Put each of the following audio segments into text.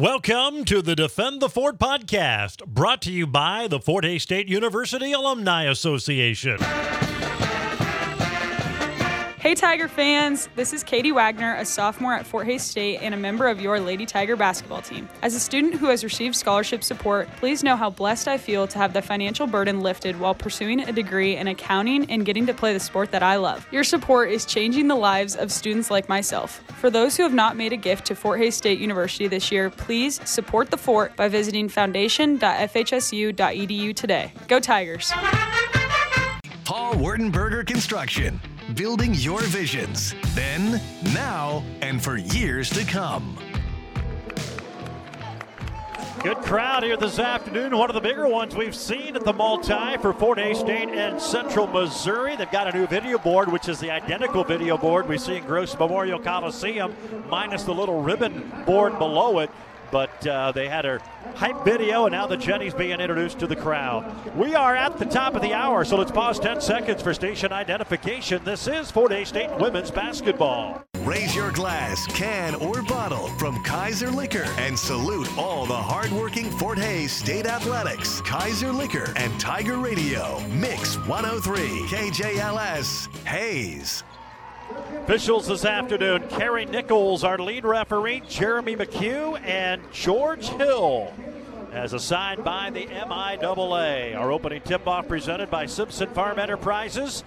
Welcome to the Defend the Fort podcast, brought to you by the Fort Hays State University Alumni Association. Hey Tiger fans, this is Katie Wagner, a sophomore at Fort Hays State and a member of your Lady Tiger basketball team. As a student who has received scholarship support, please know how blessed I feel to have the financial burden lifted while pursuing a degree in accounting and getting to play the sport that I love. Your support is changing the lives of students like myself. For those who have not made a gift to Fort Hays State University this year, please support the fort by visiting foundation.fhsu.edu today. Go Tigers! Paul Wertenberger Construction building your visions then, now, and for years to come. Good crowd here this afternoon. One of the bigger ones we've seen at the multi for Fort Hays State and Central Missouri. They've got a new video board, which is the identical video board we see in Gross Memorial Coliseum, minus the little ribbon board below it but uh, they had a hype video, and now the Jenny's being introduced to the crowd. We are at the top of the hour, so let's pause 10 seconds for station identification. This is Fort Hays State women's basketball. Raise your glass, can, or bottle from Kaiser Liquor and salute all the hardworking Fort Hays State Athletics. Kaiser Liquor and Tiger Radio. Mix 103 KJLS Hays. Officials this afternoon Kerry Nichols, our lead referee, Jeremy McHugh, and George Hill. As assigned by the MIAA. Our opening tip off presented by Simpson Farm Enterprises.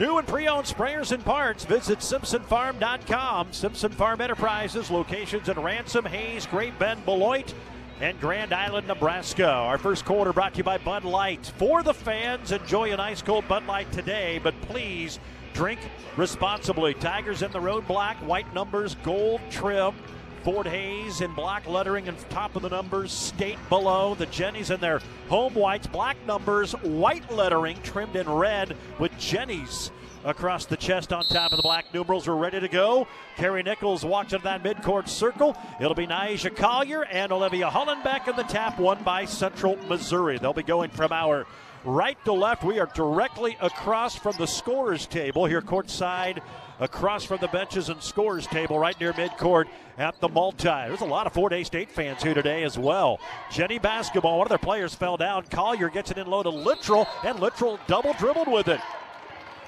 New and pre owned sprayers and parts. Visit SimpsonFarm.com. Simpson Farm Enterprises, locations in Ransom, Hays, Great Bend, Beloit, and Grand Island, Nebraska. Our first quarter brought to you by Bud Light. For the fans, enjoy an ice cold Bud Light today, but please Drink responsibly. Tigers in the road black, white numbers, gold trim. Fort Hays in black lettering and top of the numbers, state below. The Jennies in their home whites, black numbers, white lettering trimmed in red with Jennies across the chest on top of the black numerals. We're ready to go. Carrie Nichols watching that midcourt circle. It'll be Naisha Collier and Olivia Hollenbeck in the tap, one by Central Missouri. They'll be going from our right to left. We are directly across from the scorers table here courtside, across from the benches and scorers table right near midcourt at the multi. There's a lot of Fort Hays State fans here today as well. Jenny basketball, one of their players fell down. Collier gets it in low to Littrell, and Littrell double dribbled with it.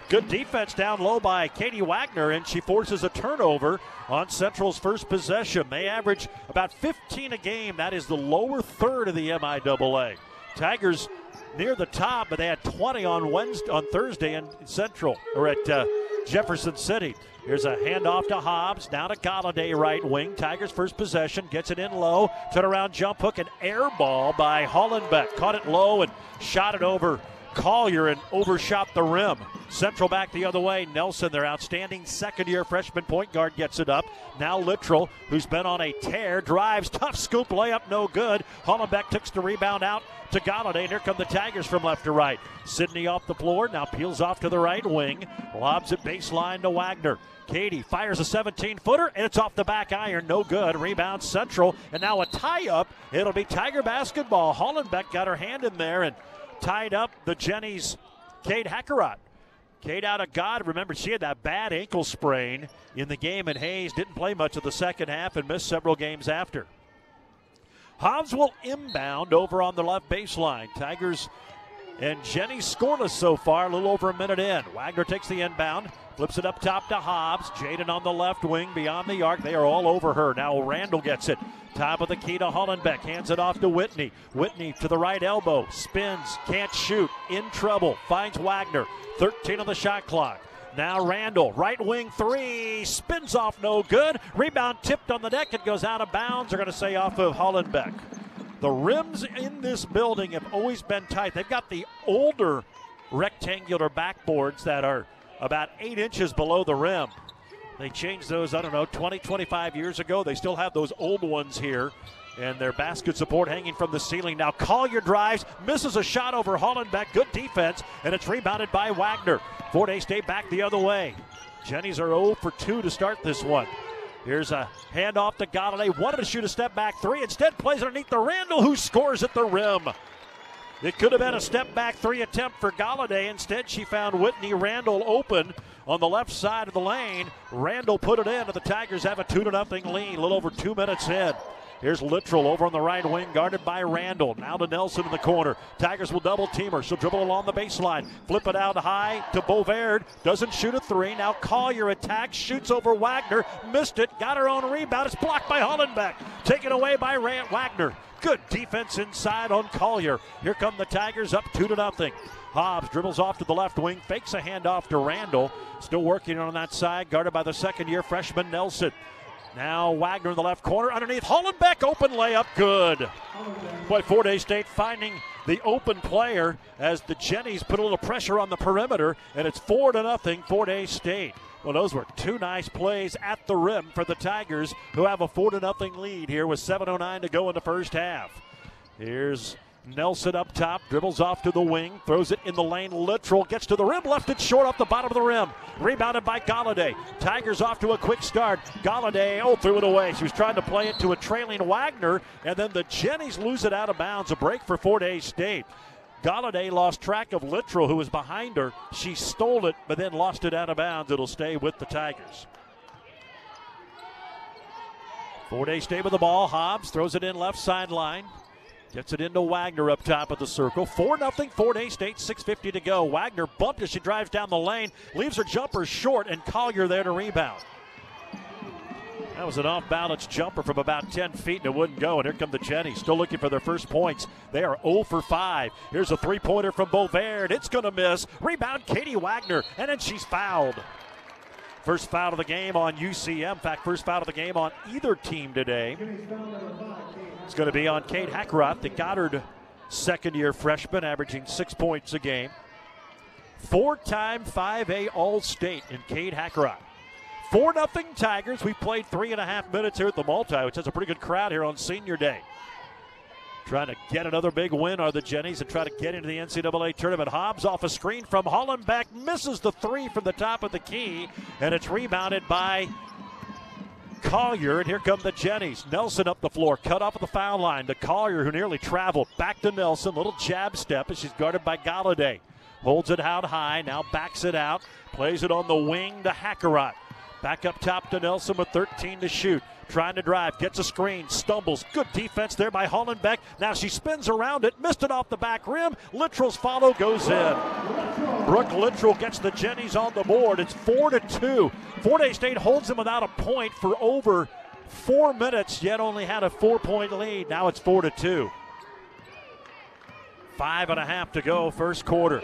Good defense down low by Katie Wagner, and she forces a turnover on Central's first possession. They average about 15 a game. That is the lower third of the MIAA. Tigers near the top, but they had 20 on Wednesday, on Thursday in Central or at uh, Jefferson City. Here's a handoff to Hobbs. Now to Galladay, right wing. Tigers first possession. Gets it in low. Turn around jump hook and air ball by Hollenbeck. Caught it low and shot it over Collier and overshot the rim. Central back the other way. Nelson, their outstanding second year freshman point guard, gets it up. Now Littrell, who's been on a tear, drives. Tough scoop layup, no good. Hollenbeck takes the rebound out to Galladay. And here come the Tigers from left to right. Sydney off the floor, now peels off to the right wing. Lobs it baseline to Wagner. Katie fires a 17 footer, and it's off the back iron. No good. Rebound Central. And now a tie up. It'll be Tiger basketball. Hollenbeck got her hand in there and tied up the Jennies, Kate Hackerott. Kate out of God. Remember, she had that bad ankle sprain in the game, and Hays didn't play much of the second half and missed several games after. Hobbs will inbound over on the left baseline. Tigers and Jenny scoreless so far, a little over a minute in. Wagner takes the inbound, flips it up top to Hobbs. Jaden on the left wing beyond the arc. They are all over her. Now Randall gets it. Top of the key to Hollenbeck. Hands it off to Whitney. Whitney to the right elbow. Spins. Can't shoot. In trouble. Finds Wagner. 13 on the shot clock. Now Randall, right wing three, spins off no good. Rebound tipped on the deck. It goes out of bounds. They're going to say off of Hollenbeck. The rims in this building have always been tight. They've got the older rectangular backboards that are about eight inches below the rim. They changed those, I don't know, 20, 25 years ago. They still have those old ones here. And their basket support hanging from the ceiling. Now Collier drives, misses a shot over Hollenbeck. Good defense, and it's rebounded by Wagner. Fort Hays State back the other way. Jennies are 0 for 2 to start this one. Here's a handoff to Galladay. Wanted to shoot a step back three. Instead, plays underneath the Randall, who scores at the rim. It could have been a step back three attempt for Galladay. Instead, she found Whitney Randall open on the left side of the lane. Randall put it in, and the Tigers have a 2 0 lead, a little over two minutes in. Here's Littrell over on the right wing, guarded by Randall. Now to Nelson in the corner. Tigers will double team her. She'll dribble along the baseline, flip it out high to Bovaird. Doesn't shoot a three. Now Collier attacks, shoots over Wagner, missed it, got her own rebound. It's blocked by Hollenbeck. Taken away by Rand Wagner. Good defense inside on Collier. Here come the Tigers up two to nothing. Hobbs dribbles off to the left wing, fakes a handoff to Randall. Still working on that side, guarded by the second year freshman Nelson. Now Wagner in the left corner underneath Hollenbeck, open layup, good. Boy, Fort Hays State finding the open player as the Jennies put a little pressure on the perimeter, and it's four to nothing Fort Hays State. Well, those were two nice plays at the rim for the Tigers, who have a four to nothing lead here with 7:09 to go in the first half. Here's Nelson up top, dribbles off to the wing, throws it in the lane. Littrell gets to the rim, left it short off the bottom of the rim. Rebounded by Galladay. Tigers off to a quick start. Galladay, oh, threw it away. She was trying to play it to a trailing Wagner, and then the Jennies lose it out of bounds. A break for Fort Hays State. Galladay lost track of Littrell, who was behind her. She stole it, but then lost it out of bounds. It'll stay with the Tigers. Fort Hays State with the ball. Hobbs throws it in left sideline. Gets it into Wagner up top of the circle. 4 0 Fort Hays State, 6.50 to go. Wagner bumped as she drives down the lane, leaves her jumper short, and Collier there to rebound. That was an off balance jumper from about 10 feet and it wouldn't go. And here come the Jennies, still looking for their first points. They are 0 for 5. Here's a three pointer from Bovaird. It's going to miss. Rebound, Katie Wagner, and then she's fouled. First foul of the game on UCM. In fact, first foul of the game on either team today. It's going to be on Kate Hackerott, the Goddard second year freshman, averaging six points a game. Four time 5A All State in Kate Hackerott. 4 0 Tigers. We played three and a half minutes here at the multi, which has a pretty good crowd here on senior day. Trying to get another big win are the Jennies and try to get into the NCAA tournament. Hobbs off a screen from Hollenbeck, misses the three from the top of the key, and it's rebounded by Collier, and here come the Jennies. Nelson up the floor, cut off at the foul line The Collier, who nearly traveled. Back to Nelson, little jab step as she's guarded by Galladay. Holds it out high, now backs it out, plays it on the wing to Hackerott. Back up top to Nelson with 13 to shoot. Trying to drive, gets a screen, stumbles. Good defense there by Hollenbeck. Now she spins around it, missed it off the back rim. Littrell's follow goes in. Brooke Littrell gets the Jennies on the board. It's four to two. Fort Hays State holds them without a point for over four minutes, yet only had a four-point lead. Now it's four to two. Five and a half to go, first quarter.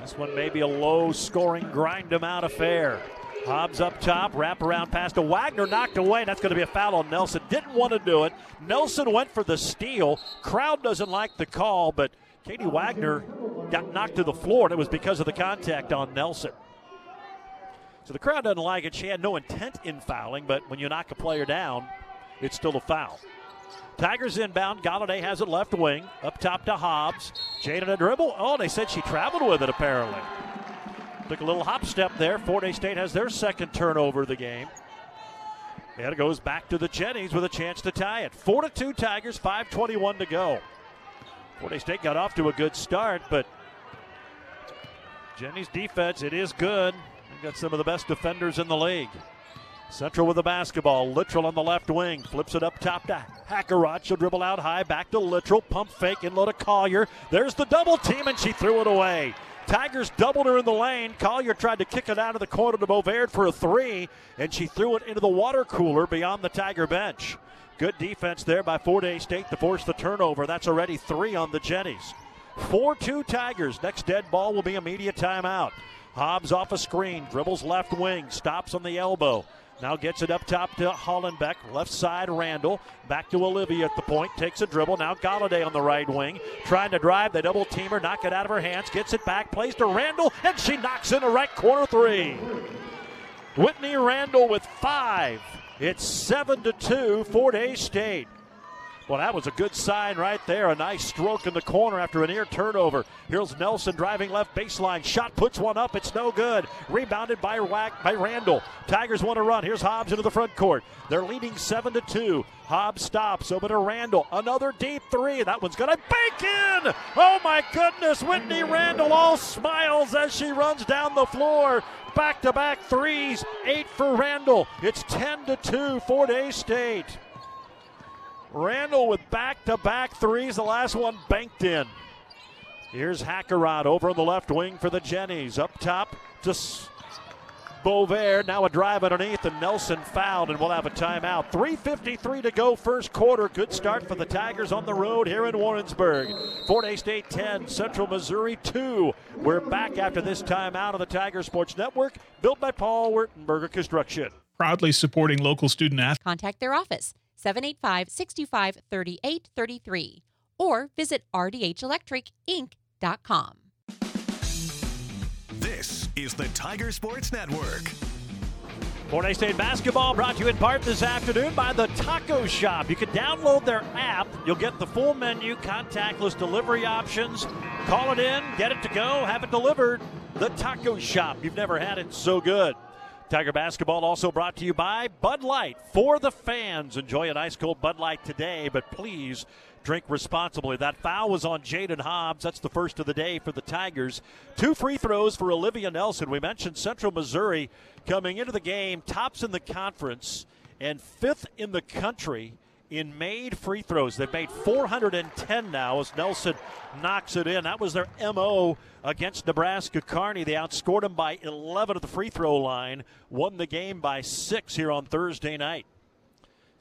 This one may be a low-scoring, grind-them-out affair. Hobbs up top, wrap around pass to Wagner, knocked away. That's going to be a foul on Nelson. Didn't want to do it. Nelson went for the steal. Crowd doesn't like the call, but Katie Wagner got knocked to the floor, and it was because of the contact on Nelson. So the crowd doesn't like it. She had no intent in fouling, but when you knock a player down, it's still a foul. Tigers inbound. Galladay has it left wing. Up top to Hobbs. Jaden a dribble. Oh, they said she traveled with it apparently. Took a little hop step there. Fort State has their second turnover of the game. And it goes back to the Jennies with a chance to tie it. 4 to 2 Tigers, 5.21 to go. Fort State got off to a good start, but Jennies defense, it is good. They've got some of the best defenders in the league. Central with the basketball. Littrell on the left wing. Flips it up top to Hackerott. She'll dribble out high. Back to Littrell. Pump fake. In low to Collier. There's the double team, and she threw it away. Tigers doubled her in the lane. Collier tried to kick it out of the corner to Bovaird for a three, and she threw it into the water cooler beyond the Tiger bench. Good defense there by Fort Hays State to force the turnover. That's already three on the Jennies. 4 2 Tigers. Next dead ball will be immediate timeout. Hobbs off a screen, dribbles left wing, stops on the elbow. Now gets it up top to Hollenbeck. Left side, Randall. Back to Olivia at the point. Takes a dribble. Now Galladay on the right wing. Trying to drive. They double team her. Knock it out of her hands. Gets it back. Plays to Randall. And she knocks in a right corner three. Whitney Randall with five. It's 7 to 2, Fort Hays State. Well, that was a good sign right there. A nice stroke in the corner after a near turnover. Here's Nelson driving left baseline. Shot puts one up. It's no good. Rebounded by Wack, by Randall. Tigers want to run. Here's Hobbs into the front court. They're leading seven to two. Hobbs stops over to Randall. Another deep three. That one's to bake in. Oh my goodness. Whitney Randall all smiles as she runs down the floor. Back to back threes. Eight for Randall. It's 10 to 2 Fort Hays State. Randall with back to back threes. The last one banked in. Here's Hackerott over on the left wing for the Jennies. Up top to Bovaird. Now a drive underneath, and Nelson fouled, and we'll have a timeout. 3.53 to go, first quarter. Good start for the Tigers on the road here in Warrensburg. Fort Hays State 10, Central Missouri 2. We're back after this timeout of the Tiger Sports Network, built by Paul Wertenberger Construction. Proudly supporting local student athletes. Contact their office 785 625 3833 or visit rdhelectricinc.com. This is the Tiger Sports Network. Fort Hays State basketball brought to you in part this afternoon by the Taco Shop. You can download their app. You'll get the full menu, contactless delivery options. Call it in, get it to go, have it delivered. The Taco Shop. You've never had it so good. Tiger basketball also brought to you by Bud Light for the fans. Enjoy an ice cold Bud Light today, but please drink responsibly. That foul was on Jaden Hobbs. That's the first of the day for the Tigers. Two free throws for Olivia Nelson. We mentioned Central Missouri coming into the game, tops in the conference and fifth in the country in made free throws. They've made 410 now as Nelson knocks it in. That was their MO against Nebraska Kearney. They outscored them by 11 at the free throw line, won the game by six here on Thursday night.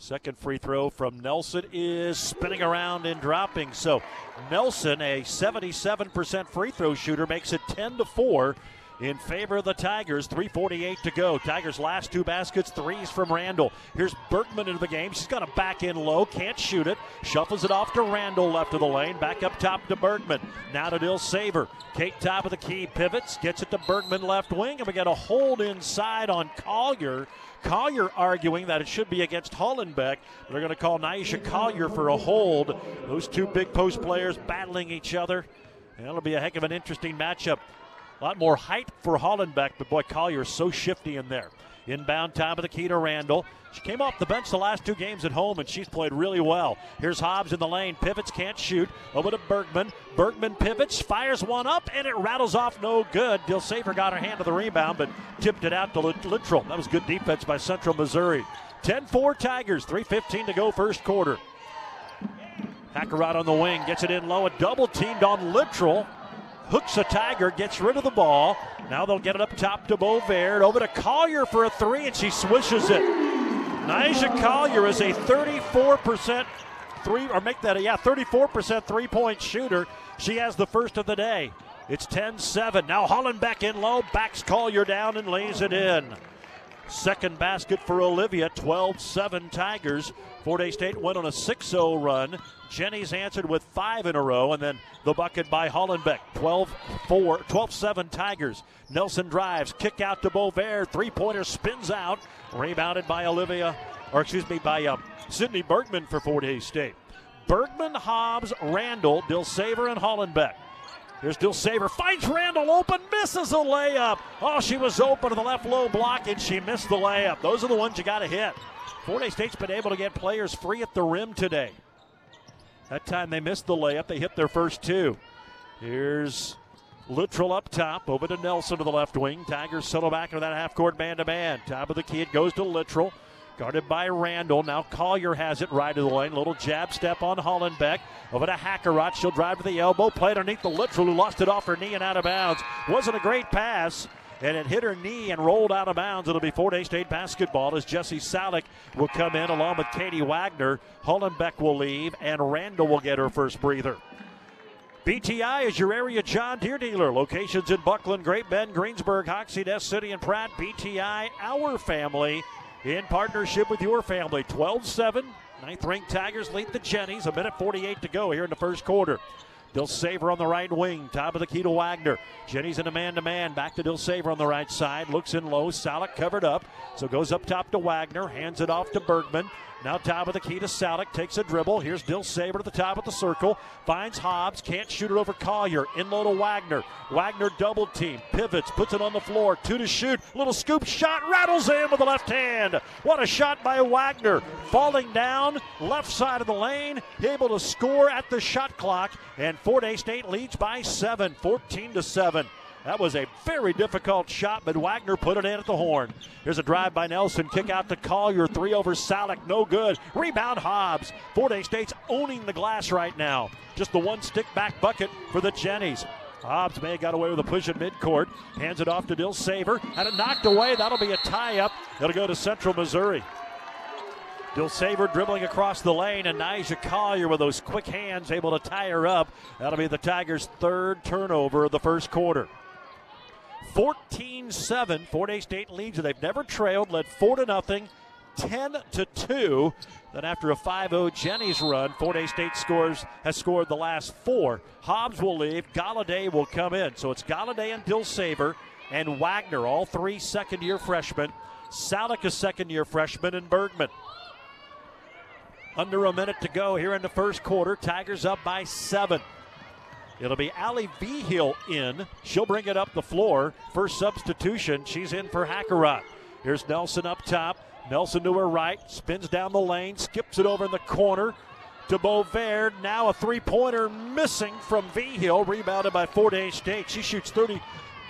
Second free throw from Nelson is spinning around and dropping. So Nelson, a 77% free throw shooter, makes it 10 to 4 in favor of the Tigers. 3.48 to go. Tigers' last two baskets, threes from Randall. Here's Bergman into the game. She's got a back in low, can't shoot it. Shuffles it off to Randall, left of the lane. Back up top to Bergman. Now to Dilsaver. Kate, top of the key, pivots, gets it to Bergman, left wing, and we got a hold inside on Collier. Collier arguing that it should be against Hollenbeck. They're going to call Naisha Collier for a hold. Those two big post players battling each other. It'll be a heck of an interesting matchup. A lot more height for Hollenbeck, but boy, Collier is so shifty in there. Inbound time of the key to Randall. She came off the bench the last two games at home, and she's played really well. Here's Hobbs in the lane. Pivots, can't shoot. Over to Bergman. Bergman pivots, fires one up, and it rattles off no good. Dilsaver got her hand to the rebound, but tipped it out to Littrell. That was good defense by Central Missouri. 10 4 Tigers, 3.15 to go, first quarter. Hackerott on the wing, gets it in low, a double teamed on Littrell hooks a Tiger, gets rid of the ball. Now they'll get it up top to Bovaird. Over to Collier for a three, and she swishes it. Nija Collier is a 34% three, or make that a, yeah, 34% three point shooter. She has the first of the day. It's 10 7. Now Hollenbeck in low, backs Collier down and lays it in. Second basket for Olivia, 12 7 Tigers. Fort Hays State went on a 6 0 run. Jenny's answered with five in a row, and then the bucket by Hollenbeck. 12 4, 12 7 Tigers. Nelson drives, kick out to Bovaird. Three pointer spins out. Rebounded by Olivia, or excuse me, by uh, Sydney Bergman for Fort Hays State. Bergman, Hobbs, Randall, Dilsaver, and Hollenbeck. Here's Dilsaver, finds Randall open, misses a layup. Oh, she was open to the left low block, and she missed the layup. Those are the ones you got to hit. Fort Hays State's been able to get players free at the rim today. That time they missed the layup. They hit their first two. Here's Littrell up top, over to Nelson to the left wing. Tigers settle back into that half court man to man. Top of the key, it goes to Littrell. Guarded by Randall. Now Collier has it right of the lane. Little jab step on Hollenbeck. Over to Hackerott. She'll drive to the elbow. Play underneath the Littrell, who lost it off her knee and out of bounds. Wasn't a great pass and it hit her knee and rolled out of bounds. It'll be Fort Hays State basketball as Jesse Salick will come in along with Katie Wagner. Hollenbeck will leave, and Randall will get her first breather. BTI is your area John Deere dealer. Locations in Bucklin, Great Bend, Greensburg, Hoxie, Ness City, and Pratt. BTI, our family, in partnership with your family. 12 7. Ninth ranked Tigers lead the Jennies. A minute 48 to go here in the first quarter. Dilsaver on the right wing. Top of the key to Wagner. Jenny's in a man to man. Back to Dilsaver on the right side. Looks in low. Salick covered up. So goes up top to Wagner. Hands it off to Bergman. Now top of the key to Salick. Takes a dribble. Here's Dilsaver to the top of the circle. Finds Hobbs. Can't shoot it over Collier. In low to Wagner. Wagner double team. Pivots. Puts it on the floor. Two to shoot. Little scoop shot. Rattles in with the left hand. What a shot by Wagner. Falling down. Left side of the lane. Able to score at the shot clock. And Fort Hays State leads by seven. 14 to 7. That was a very difficult shot, but Wagner put it in at the horn. Here's a drive by Nelson. Kick out to Collier. Three over Salick. No good. Rebound Hobbs. Fort Hays State's owning the glass right now. Just the one stick back bucket for the Jennies. Hobbs may have got away with a push at midcourt. Hands it off to Dilsaver. Had it knocked away. That'll be a tie up. It'll go to Central Missouri. Dilsaver dribbling across the lane, and Nija Collier with those quick hands able to tie her up. That'll be the Tigers' third turnover of the first quarter. 14 7. Fort Hays State leads. They've never trailed, led 4 to nothing, 10 to 2. Then after a 5-0 Jenny's run, Fort Hays State scores has scored the last four. Hobbs will leave. Galladay will come in. So it's Galladay and Dilsaver and Wagner, all three second-year freshmen. Salick, a second-year freshman, and Bergman. Under a minute to go here in the first quarter. Tigers up by seven. It'll be Allie Vigil in. She'll bring it up the floor. First substitution. She's in for Hackerott. Here's Nelson up top. Nelson to her right. Spins down the lane. Skips it over in the corner to Bovaird. Now a three pointer missing from Vigil. Rebounded by Fort Hays State. She shoots 30.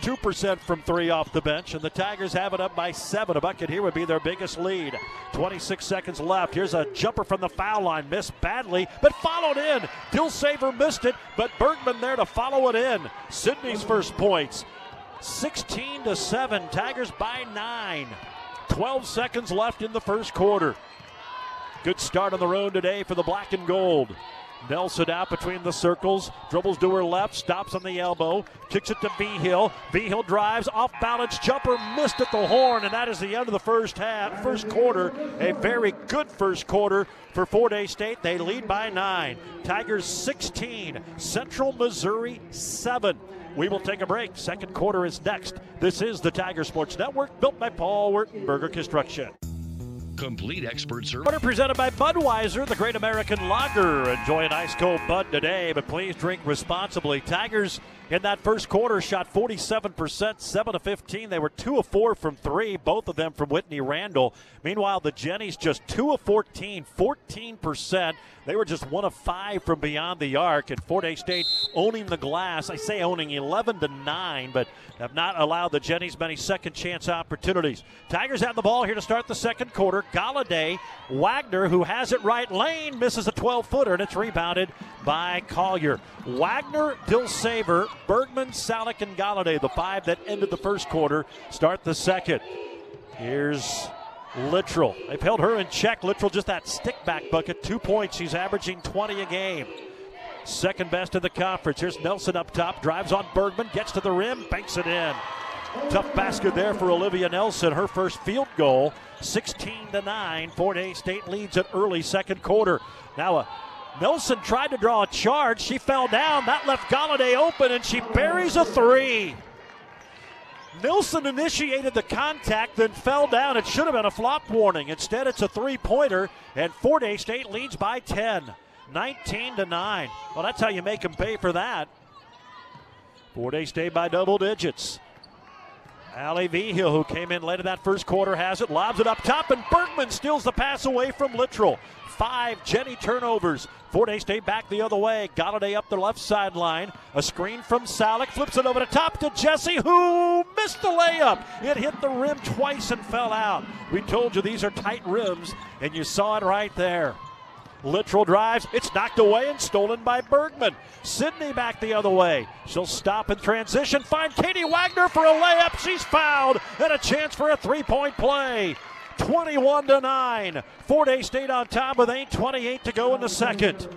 2% from three off the bench, and the Tigers have it up by seven. A bucket here would be their biggest lead. 26 seconds left. Here's a jumper from the foul line. Missed badly, but followed in. Dilsaver missed it, but Bergman there to follow it in. Sydney's first points. 16 to 7. Tigers by nine. 12 seconds left in the first quarter. Good start on the road today for the black and gold. Nelson out between the circles, dribbles to her left, stops on the elbow, kicks it to Vigil. Hill drives, off balance jumper, missed at the horn, and that is the end of the first half, first quarter. A very good first quarter for Fort Hays State. They lead by nine. Tigers 16, Central Missouri 7. We will take a break. Second quarter is next. This is the Tiger Sports Network, built by Paul Wertenberger Construction. Complete expert service. Order presented by Budweiser, the great American lager. Enjoy an ice cold Bud today, but please drink responsibly. Tigers in that first quarter shot 47%, 7 to 15. They were 2 of 4 from 3, both of them from Whitney Randall. Meanwhile, the Jennies just 2 of 14, 14%. They were just 1 of 5 from beyond the arc, and Fort Hays State owning the glass. I say owning 11 to 9, but have not allowed the Jennies many second chance opportunities. Tigers have the ball here to start the second quarter. Galladay, Wagner, who has it right lane, misses a 12 footer, and it's rebounded by Collier. Wagner, Dilsaver, Bergman, Salick, and Galladay, the five that ended the first quarter, start the second. Here's Littrell. They've held her in check. Littrell just that stick back bucket. Two points. She's averaging 20 a game. Second best in the conference. Here's Nelson up top. Drives on Bergman. Gets to the rim. Banks it in. Tough basket there for Olivia Nelson. Her first field goal. 16 to 9. Fort Hays State leads at early second quarter. Now a Nelson tried to draw a charge. She fell down. That left Galladay open, and she buries a three. Nelson initiated the contact, then fell down. It should have been a flop warning. Instead, it's a three pointer, and Fort Hays State leads by 10, 19 to 9. Well, that's how you make them pay for that. Fort Hays State by double digits. Ali Vigil, who came in late in that first quarter, has it, lobs it up top, and Bergman steals the pass away from Littrell. Five Jenny turnovers. Fort Hays State back the other way. Galladay up the left sideline. A screen from Salick. Flips it over the top to Jesse, who missed the layup. It hit the rim twice and fell out. We told you these are tight rims, and you saw it right there. Littrell drives. It's knocked away and stolen by Bergman. Sydney back the other way. She'll stop in transition. Find Katie Wagner for a layup. She's fouled. And a chance for a three point play. 21 to 9. Fort Hays State on top with 8.28 to go in the second.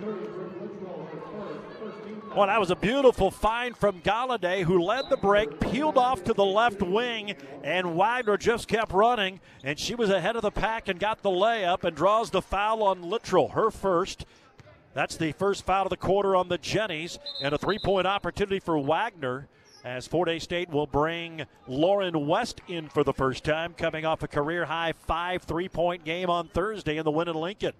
Well, that was a beautiful find from Galladay, who led the break, peeled off to the left wing, and Wagner just kept running, and she was ahead of the pack and got the layup and draws the foul on Littrell, her first. That's the first foul of the quarter on the Jennies, and a three point opportunity for Wagner as Fort Hays State will bring Lauren West in for the first time, coming off a career high five three point game on Thursday in the win in Lincoln.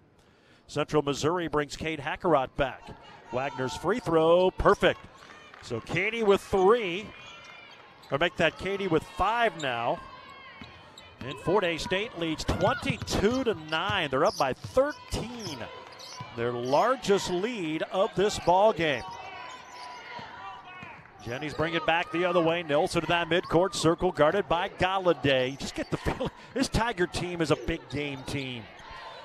Central Missouri brings Kate Hackerott back. Wagner's free throw, perfect. So Katie with three, or make that Katie with five now. And Fort Hays State leads 22 to 9. They're up by 13. Their largest lead of this ball game. Jenny's bring it back the other way. Nelson to that midcourt circle, guarded by Galladay. Just get the feeling this Tiger team is a big game team.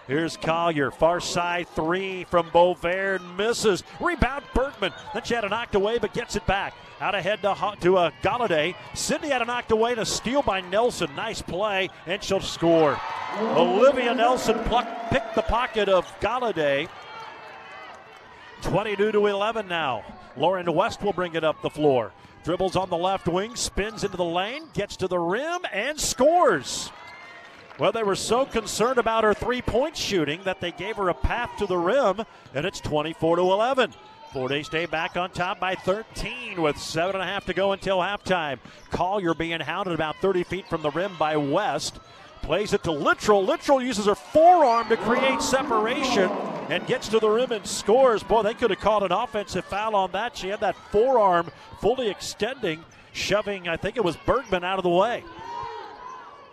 Here's Collier, far side three from Bovaird, misses. Rebound Bergman. Then she had it knocked away, but gets it back. Out ahead to, to uh, Galladay. Sydney had it knocked away a steal by Nelson. Nice play, and she'll score. Olivia Nelson plucked, picked the pocket of Galladay. 22 to 11 now. Lauren West will bring it up the floor. Dribbles on the left wing, spins into the lane, gets to the rim, and scores. Well, they were so concerned about her three point shooting that they gave her a path to the rim, and it's 24 to 11. Fort Hays State back on top by 13 with seven and a half to go until halftime. Collier being hounded about 30 feet from the rim by West. Plays it to Littrell. Littrell uses her forearm to create separation and gets to the rim and scores. Boy, they could have called an offensive foul on that. She had that forearm fully extending, shoving, I think it was Bergman out of the way.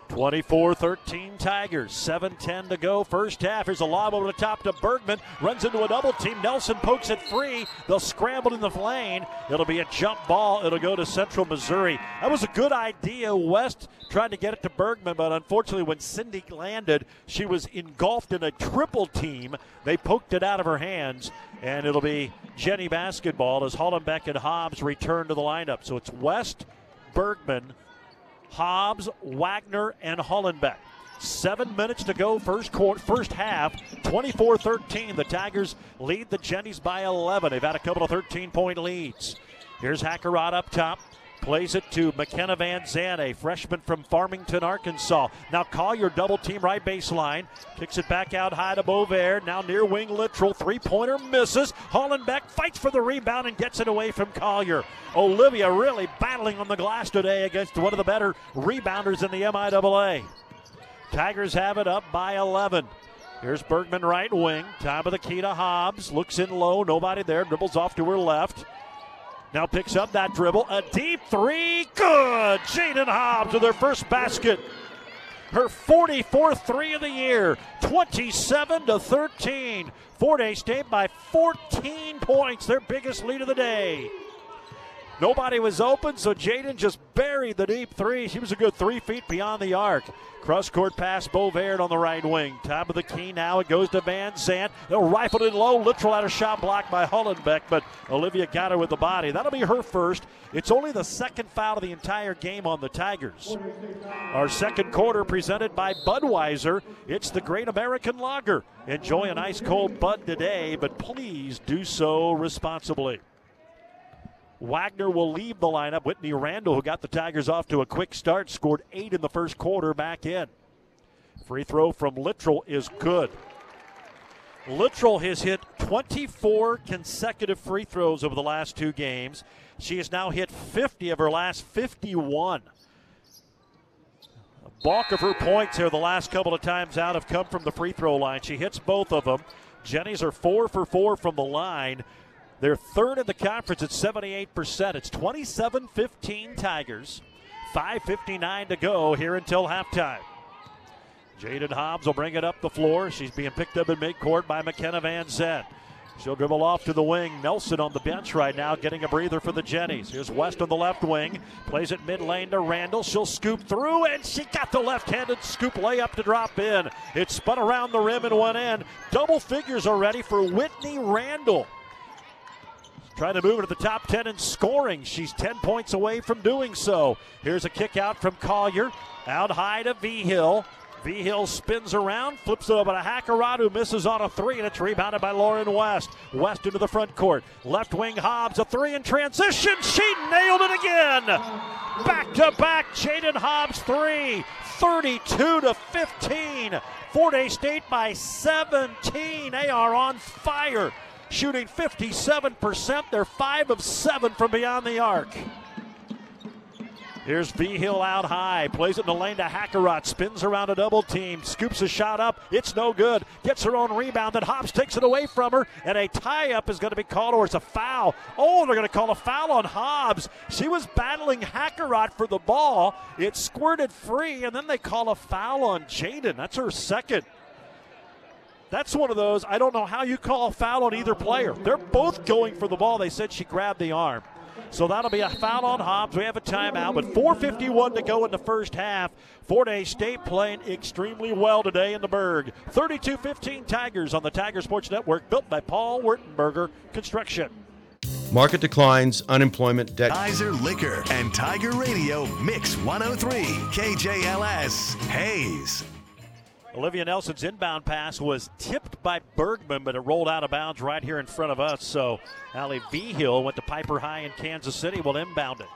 24 13 Tigers. 7 10 to go. First half. Here's a lob over the top to Bergman. Runs into a double team. Nelson pokes it free. They'll scramble in the lane. It'll be a jump ball. It'll go to Central Missouri. That was a good idea. West tried to get it to Bergman, but unfortunately, when Cindy landed, she was engulfed in a triple team. They poked it out of her hands, and it'll be Jenny basketball as Hollenbeck and Hobbs return to the lineup. So it's West, Bergman, Hobbs, Wagner, and Hollenbeck. Seven minutes to go, first quarter, first half, 24-13. The Tigers lead the Jennies by 11. They've had a couple of 13-point leads. Here's Hackerott up top. Plays it to McKenna Van Zandt, a freshman from Farmington, Arkansas. Now Collier double team right baseline. Kicks it back out high to Bovaird. Now near wing Littrell. Three pointer misses. Hollenbeck fights for the rebound and gets it away from Collier. Olivia really battling on the glass today against one of the better rebounders in the MIAA. Tigers have it up by 11. Here's Bergman right wing. Top of the key to Hobbs. Looks in low. Nobody there. Dribbles off to her left. Now picks up that dribble. A deep three. Good. Jaden Hobbs with her first basket. Her 44th three of the year. 27 to 13. Fort Hays State by 14 points. Their biggest lead of the day. Nobody was open, so Jaden just buried the deep three. She was a good three feet beyond the arc. Cross court pass, Bovaird on the right wing. Top of the key now. It goes to Van Zandt. They'll rifle it low. Littrell out of shot blocked by Hollenbeck, but Olivia got her with the body. That'll be her first. It's only the second foul of the entire game on the Tigers. Our second quarter presented by Budweiser. It's the Great American Lager. Enjoy an ice cold Bud today, but please do so responsibly. Wagner will leave the lineup. Whitney Randall, who got the Tigers off to a quick start, scored eight in the first quarter back in. Free throw from Littrell is good. Littrell has hit 24 consecutive free throws over the last two games. She has now hit 50 of her last 51. A bulk of her points here the last couple of times out have come from the free throw line. She hits both of them. Jenny's are four for four from the line. They're third in the conference at 78%. It's 27 15 Tigers. 5.59 to go here until halftime. Jaden Hobbs will bring it up the floor. She's being picked up in midcourt by McKenna Van Zandt. She'll dribble off to the wing. Nelson on the bench right now, getting a breather for the Jennies. Here's West on the left wing. Plays it mid lane to Randall. She'll scoop through, and she got the left handed scoop layup to drop in. It spun around the rim and went in. Double figures already for Whitney Randall. Trying to move into the top 10 in scoring. She's 10 points away from doing so. Here's a kick out from Collier. Out high to Vigil. V Hill spins around, flips it over to who misses on a three, and it's rebounded by Lauren West. West into the front court. Left wing Hobbs, a three in transition. She nailed it again. Back to back, Jaden Hobbs three. 32 to 15. Fort Hays State by 17. They are on fire shooting 57%. They're 5 of 7 from beyond the arc. Here's Vigil out high, plays it in the lane to Hackerott, spins around a double team, scoops a shot up. It's no good. Gets her own rebound, then Hobbs takes it away from her, and a tie up is going to be called, or it's a foul. Oh, they're going to call a foul on Hobbs. She was battling Hackerott for the ball. It squirted free, and then they call a foul on Jaden. That's her second. That's one of those, I don't know how you call a foul on either player. They're both going for the ball. They said she grabbed the arm. So that'll be a foul on Hobbs. We have a timeout but 4.51 to go in the first half. Fort Hays State playing extremely well today in the Burg. 32 15 Tigers on the Tiger Sports Network, built by Paul Wertenberger Construction. Market declines, unemployment, debt. Kaiser Liquor and Tiger Radio Mix 103 KJLS Hays. Olivia Nelson's inbound pass was tipped by Bergman, but it rolled out of bounds right here in front of us. So Allie Vigil went to Piper High in Kansas City. Will inbound it.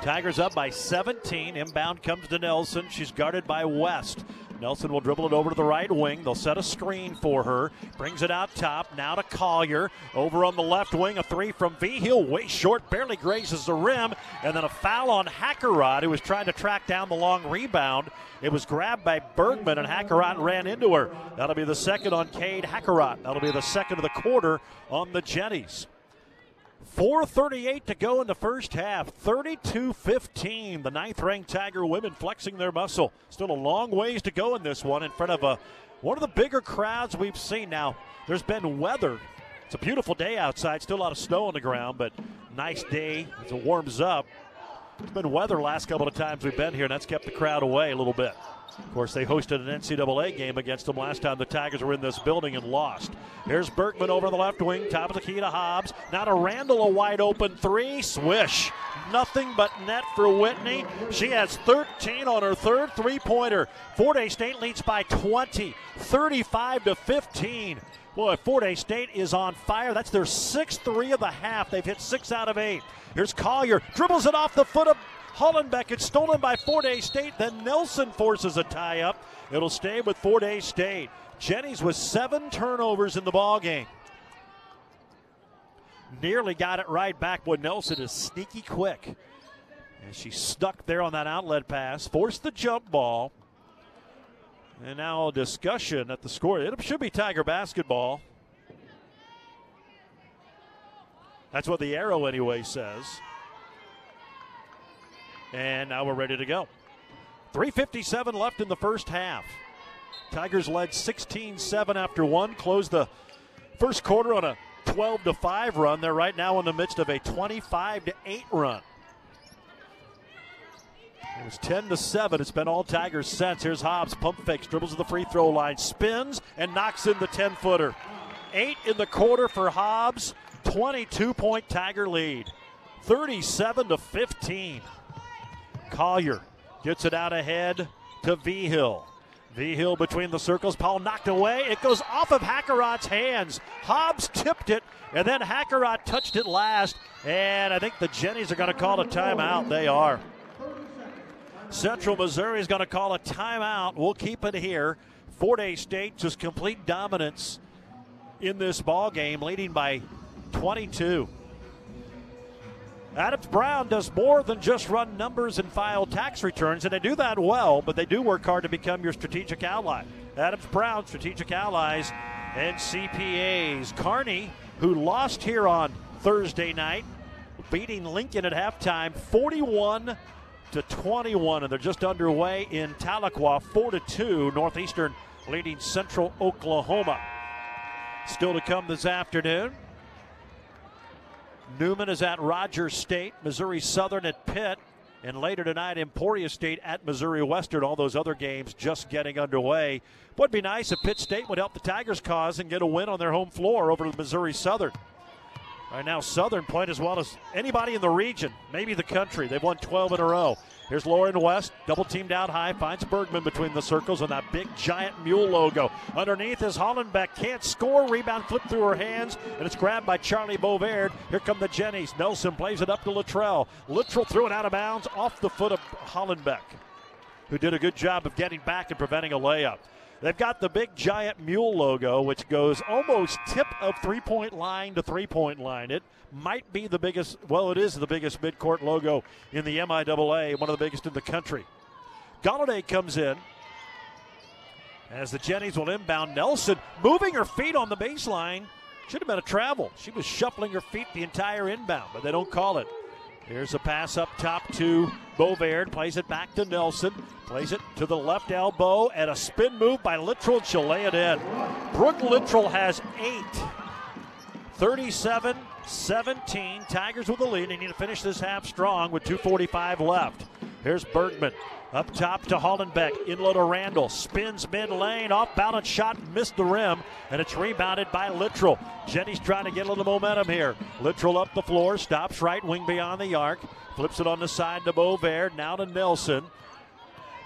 Tigers up by 17. Inbound comes to Nelson. She's guarded by West. Nelson will dribble it over to the right wing. They'll set a screen for her. Brings it out top. Now to Collier. Over on the left wing, a three from Vigil. Way short, barely grazes the rim. And then a foul on Hackerott, who was trying to track down the long rebound. It was grabbed by Bergman, and Hackerott ran into her. That'll be the second on Cade Hackerott. That'll be the second of the quarter on the Jennies. 4.38 to go in the first half. 32 15. The ninth ranked Tiger women flexing their muscle. Still a long ways to go in this one in front of a, one of the bigger crowds we've seen. Now, there's been weather. It's a beautiful day outside. Still a lot of snow on the ground, but nice day as it warms up. It's been weather last couple of times we've been here, and that's kept the crowd away a little bit. Of course, they hosted an NCAA game against them last time the Tigers were in this building and lost. Here's Bergman over the left wing, top of the key to Hobbs. Now to Randall, a wide open three. Swish. Nothing but net for Whitney. She has 13 on her third three pointer. Fort Hays State leads by 20, 35 to 15. Boy, Fort State is on fire. That's their sixth three of the half. They've hit six out of eight. Here's Collier, dribbles it off the foot of Hollenbeck. It's stolen by Fort State. Then Nelson forces a tie up. It'll stay with Fort State. Jennies with seven turnovers in the ball game. Nearly got it right back when Nelson is sneaky quick. And she stuck there on that outlet pass, forced the jump ball. And now a discussion at the score. It should be Tiger basketball. That's what the arrow anyway says. And now we're ready to go. 357 left in the first half. Tigers led 16-7 after one, closed the first quarter on a 12 5 run. They're right now in the midst of a 25 8 run. It was 10 to 7. It's been all Tigers since. Here's Hobbs, pump fakes, dribbles to the free throw line, spins, and knocks in the 10 footer. Eight in the quarter for Hobbs. 22 point Tiger lead. 37 to 15. Collier gets it out ahead to Vigil. V Hill between the circles. Paul knocked away. It goes off of Hackerott's hands. Hobbs tipped it, and then Hackerott touched it last. And I think the Jennies are going to call a timeout. They are. Central Missouri is going to call a timeout. We'll keep it here. Fort Hays State just complete dominance in this ball game, leading by 22. Adams Brown does more than just run numbers and file tax returns, and they do that well, but they do work hard to become your strategic ally. Adams Brown, strategic allies, and CPAs. Kearney, who lost here on Thursday night, beating Lincoln at halftime 41 to 21, and they're just underway in Tahlequah 4 to 2. Northeastern leading Central Oklahoma. Still to come this afternoon. Newman is at Rogers State, Missouri Southern at Pitt, and later tonight, Emporia State at Missouri Western. All those other games just getting underway. Would be nice if Pitt State would help the Tigers' cause and get a win on their home floor over Missouri Southern. Right now, Southern playing as well as anybody in the region, maybe the country. They've won 12 in a row. Here's Lauren West, double teamed out high, finds Bergman between the circles on that big giant mule logo. Underneath is Hollenbeck, can't score, rebound flipped through her hands, and it's grabbed by Charlie Bovaird. Here come the Jennies. Nelson plays it up to Littrell. Littrell threw it out of bounds off the foot of Hollenbeck, who did a good job of getting back and preventing a layup. They've got the big giant mule logo, which goes almost tip of three point line to three point line. It might be the biggest, well, it is the biggest midcourt logo in the MIAA, one of the biggest in the country. Galladay comes in as the Jennies will inbound. Nelson moving her feet on the baseline. Should have been a travel. She was shuffling her feet the entire inbound, but they don't call it. Here's a pass up top to Bovaird. Plays it back to Nelson. Plays it to the left elbow and a spin move by Littrell. She'll lay it in. Brooke Littrell has eight 37 17. Tigers with the lead. They need to finish this half strong with 2.45 left. Here's Bergman. Up top to Hollenbeck. In low to Randall. Spins mid lane. Off balance shot. Missed the rim. And it's rebounded by Littrell. Jenny's trying to get a little momentum here. Littrell up the floor. Stops right wing beyond the arc. Flips it on the side to Bovaird. Now to Nelson.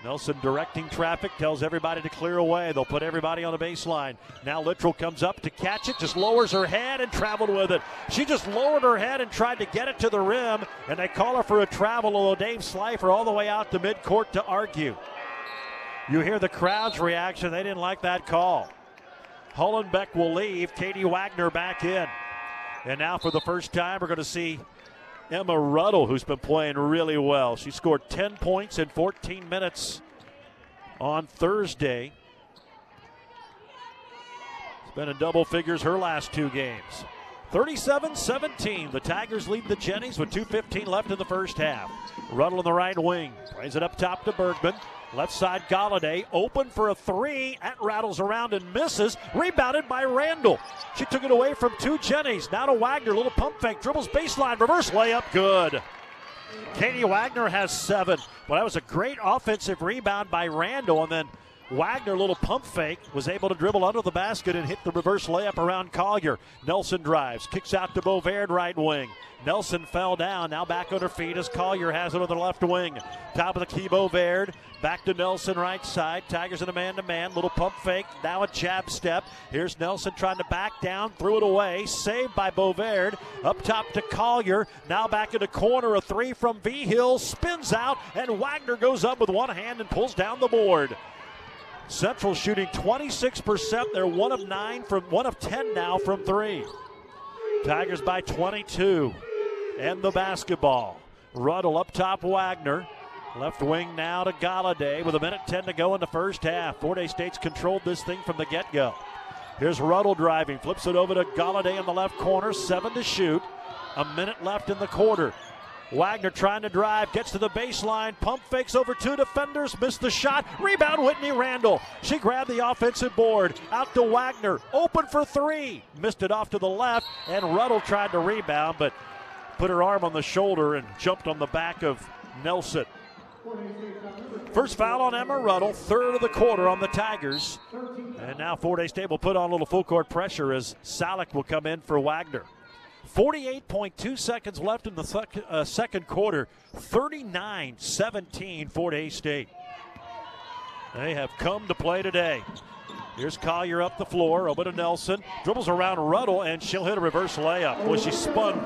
Nelson directing traffic, tells everybody to clear away. They'll put everybody on the baseline. Now Littrell comes up to catch it, just lowers her head and traveled with it. She just lowered her head and tried to get it to the rim, and they call her for a travel, although Dave Slifer all the way out to midcourt to argue. You hear the crowd's reaction. They didn't like that call. Hollenbeck will leave. Katie Wagner back in. And now for the first time, we're going to see Emma Ruddle, who's been playing really well. She scored 10 points in 14 minutes on Thursday. It's been in double figures her last two games. 37 17. The Tigers lead the Jennies with 2.15 left in the first half. Ruddle on the right wing. Plays it up top to Bergman. Left side, Galladay open for a three. That rattles around and misses. Rebounded by Randall. She took it away from two Jennies. Now to Wagner. Little pump fake. Dribbles baseline. Reverse layup. Good. Katie Wagner has seven. Well, that was a great offensive rebound by Randall. And then Wagner, little pump fake, was able to dribble under the basket and hit the reverse layup around Collier. Nelson drives, kicks out to Bovaird, right wing. Nelson fell down, now back on her feet as Collier has it on the left wing. Top of the key, Bovaird. Back to Nelson, right side. Tigers in a man to man. Little pump fake, now a jab step. Here's Nelson trying to back down, threw it away. Saved by Bovaird. Up top to Collier. Now back in the corner, a three from Vigil. Spins out, and Wagner goes up with one hand and pulls down the board. Central shooting 26%. They're one of nine from one of 10 now from three. Tigers by 22. And the basketball. Ruddle up top, Wagner. Left wing now to Galladay with a minute 10 to go in the first half. Fort Hays State's controlled this thing from the get go. Here's Ruddle driving, flips it over to Galladay in the left corner, seven to shoot. A minute left in the quarter. Wagner trying to drive, gets to the baseline, pump fakes over two defenders, missed the shot. Rebound, Whitney Randall. She grabbed the offensive board. Out to Wagner, open for three. Missed it off to the left, and Ruddle tried to rebound, but put her arm on the shoulder and jumped on the back of Nelson. First foul on Emma Ruddle, third of the quarter on the Tigers. And now Hays State will put on a little full court pressure as Salick will come in for Wagner. 48.2 seconds left in the sec- uh, second quarter. 39 17 Fort Hays State. They have come to play today. Here's Collier up the floor, over to Nelson. Dribbles around Ruddle, and she'll hit a reverse layup. Well, she spun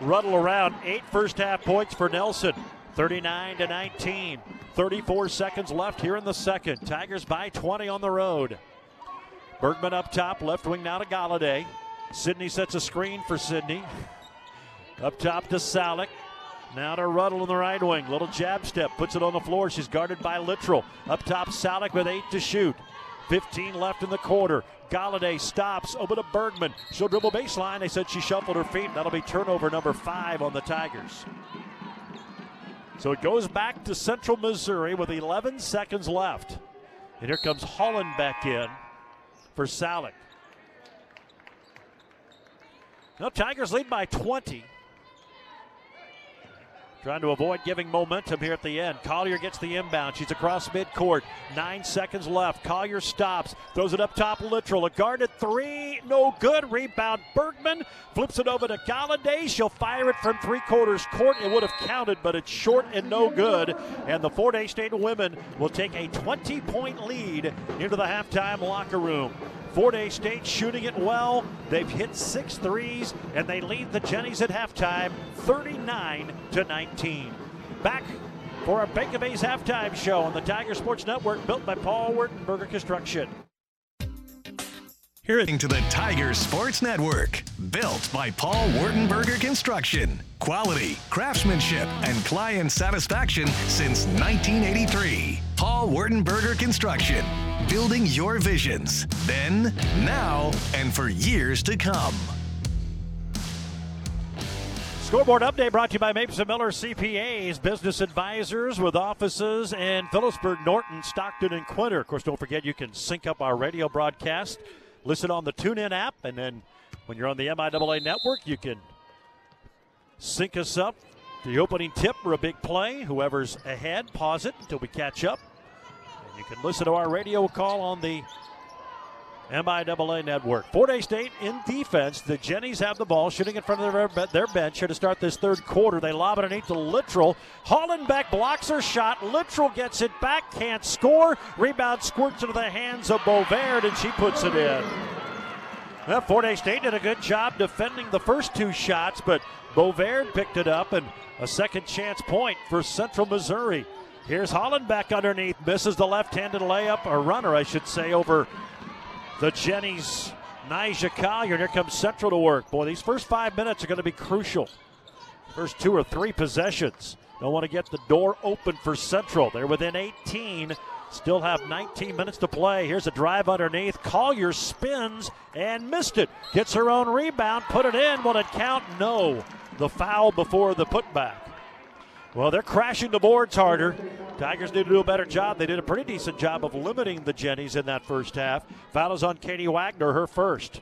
Ruddle around. Eight first half points for Nelson. 39 to 19. 34 seconds left here in the second. Tigers by 20 on the road. Bergman up top, left wing now to Galladay. Sydney sets a screen for Sydney. Up top to Salick. Now to Ruddle in the right wing. Little jab step. Puts it on the floor. She's guarded by Littrell. Up top, Salick with eight to shoot. 15 left in the quarter. Galladay stops over to Bergman. She'll dribble baseline. They said she shuffled her feet. That'll be turnover number five on the Tigers. So it goes back to Central Missouri with 11 seconds left. And here comes Hollenbeck in for Salick. Now Tigers lead by 20. Trying to avoid giving momentum here at the end. Collier gets the inbound. She's across midcourt. Nine seconds left. Collier stops. Throws it up top. Littrell. A guarded three. No good. Rebound. Bergman flips it over to Galladay. She'll fire it from three quarters court. It would have counted, but it's short and no good. And the Fort Hays State women will take a 20 point lead into the halftime locker room. Fort Hays State shooting it well. They've hit six threes, and they lead the Jennies at halftime 39 to 19. Back for our Bank of Hays halftime show on the Tiger Sports Network, built by Paul Wertenberger Construction. Here to the Tiger Sports Network, built by Paul Wertenberger Construction. Quality, craftsmanship, and client satisfaction since 1983. Paul Wertenberger Construction, building your visions, then, now, and for years to come. Scoreboard update brought to you by Mapes and Miller CPAs, business advisors with offices in Phillipsburg, Norton, Stockton, and Quinter. Of course, don't forget you can sync up our radio broadcast, listen on the TuneIn app, and then When you're on the MIAA network, you can sync us up the opening tip for a big play. Whoever's ahead, pause it until we catch up. And you can listen to our radio call on the MIAA network. Fort Hays State in defense. The Jennies have the ball, shooting in front of their, their bench here to start this third quarter. They lob it to Littrell. Hollenbeck blocks her shot. Littrell gets it back, can't score. Rebound squirts into the hands of Bovaird, and she puts it in. Well, Fort Hays State did a good job defending the first two shots, but Bovaird picked it up, and a second chance point for Central Missouri. Here's Hollenbeck underneath, misses the left-handed layup, or runner, I should say, over the Jennies. Nija Collier, and here comes Central to work. Boy, these first five minutes are going to be crucial. First two or three possessions. Don't want to get the door open for Central. They're within 18. Still have 19 minutes to play. Here's a drive underneath. Collier spins and missed it. Gets her own rebound, put it in. Will it count? No. The foul before the putback. Well, they're crashing the boards harder. Tigers need to do a better job. They did a pretty decent job of limiting the Jennies in that first half. Foul is on Katie Wagner, her first.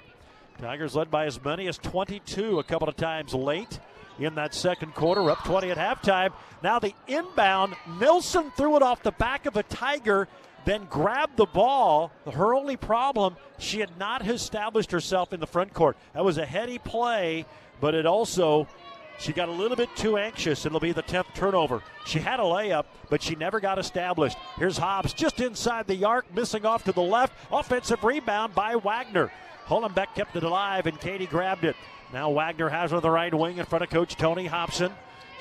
Tigers led by as many as 22 a couple of times late in that second quarter, up 20 at halftime. Now the inbound, Nelson threw it off the back of a Tiger, then grabbed the ball. Her only problem, she had not established herself in the front court. That was a heady play, but it also she got a little bit too anxious. It'll be the 10th turnover. She had a layup, but she never got established. Here's Hobbs just inside the arc, missing off to the left. Offensive rebound by Wagner. Hollenbeck kept it alive, and Katie grabbed it. Now Wagner has on the right wing in front of Coach Tony Hobson.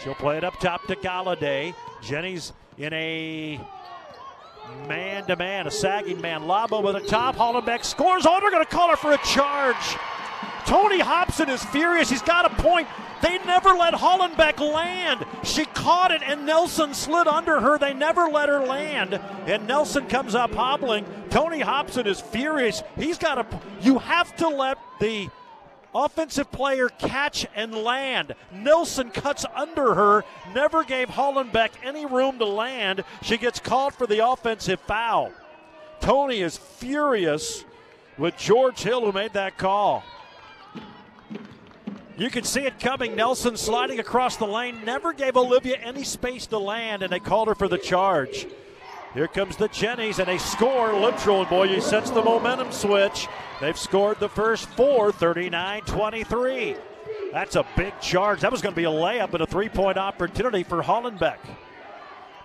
She'll play it up top to Galladay. Jenny's in a man to man, a sagging man. Lob over the top. Hollenbeck scores. Oh, they're going to call her for a charge. Tony Hobson is furious. He's got a point. They never let Hollenbeck land. She caught it, and Nelson slid under her. They never let her land. And Nelson comes up hobbling. Tony Hobson is furious. He's got a. You have to let the offensive player catch and land. Nelson cuts under her, never gave Hollenbeck any room to land. She gets called for the offensive foul. Tony is furious with George Hill, who made that call. You can see it coming. Nelson sliding across the lane, never gave Olivia any space to land, and they called her for the charge. Here comes the Jennies, and they score. Littrell, and boy, you sense the momentum switch. They've scored the first four, 39 23. That's a big charge. That was going to be a layup and a three point opportunity for Hollenbeck.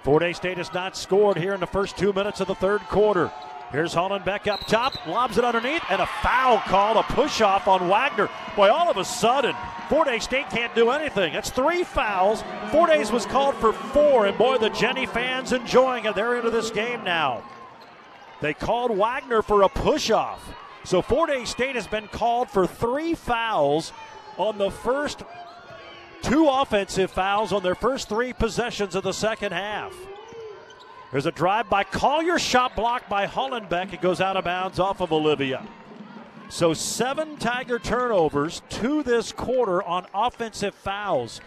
Fort Hays State has not scored here in the first two minutes of the third quarter. Here's Hollenbeck up top, lobs it underneath, and a foul call, a push off on Wagner. Boy, all of a sudden, Fort Hays State can't do anything. That's three fouls. Fort Hays was called for four, and boy, the Jenny fans enjoying it. They're into this game now. They called Wagner for a push off. So Fort Hays State has been called for three fouls on the first two offensive fouls on their first three possessions of the second half. There's a drive by Collier, shot blocked by Hollenbeck. It goes out of bounds off of Olivia. So seven Tiger turnovers, two this quarter on offensive fouls.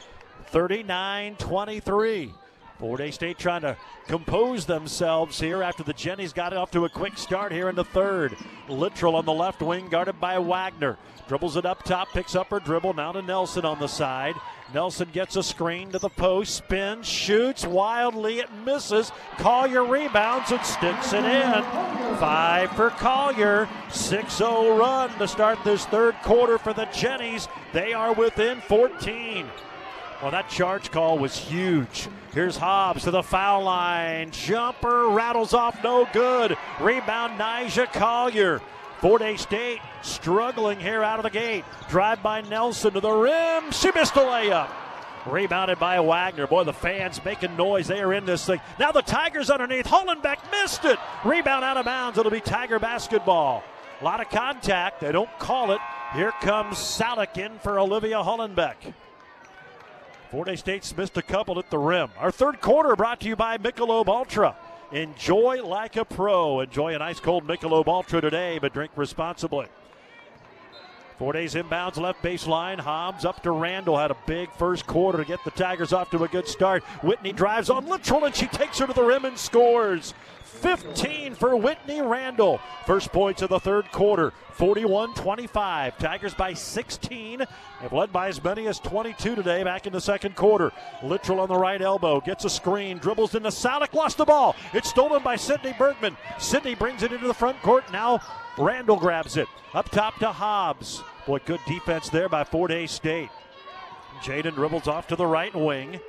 39 23. Fort Hays State trying to compose themselves here after the Jennies got off to a quick start here in the third. Littrell on the left wing, guarded by Wagner. Dribbles it up top, picks up her dribble. Now to Nelson on the side. Nelson gets a screen to the post, spins, shoots wildly, it misses. Collier rebounds and sticks it in. Five for Collier. 6 0 run to start this third quarter for the Jennies. They are within 14. Well, that charge call was huge. Here's Hobbs to the foul line. Jumper rattles off, no good. Rebound, Nija Collier. Fort Hays State struggling here out of the gate. Drive by Nelson to the rim. She missed a layup. Rebounded by Wagner. Boy, the fans making noise. They are in this thing. Now the Tigers underneath. Hollenbeck missed it. Rebound out of bounds. It'll be Tiger basketball. A lot of contact. They don't call it. Here comes Salick in for Olivia Hollenbeck. Fort Hays State's missed a couple at the rim. Our third quarter brought to you by Michelob Ultra. Enjoy like a pro. Enjoy an ice cold Michelob Ultra today, but drink responsibly. Fort Hays inbounds left baseline. Hobbs up to Randall. Had a big first quarter to get the Tigers off to a good start. Whitney drives on Littrell and she takes her to the rim and scores. 15 for Whitney Randall. First points of the third quarter. 41 25. Tigers by 16. Have led by as many as 22 today back in the second quarter. Littrell on the right elbow. Gets a screen. Dribbles into Salick. Lost the ball. It's stolen by Sydney Bergman. Sydney brings it into the front court. Now Randall grabs it. Up top to Hobbs. Boy, good defense there by Fort Hays State. Jaden dribbles off to the right wing.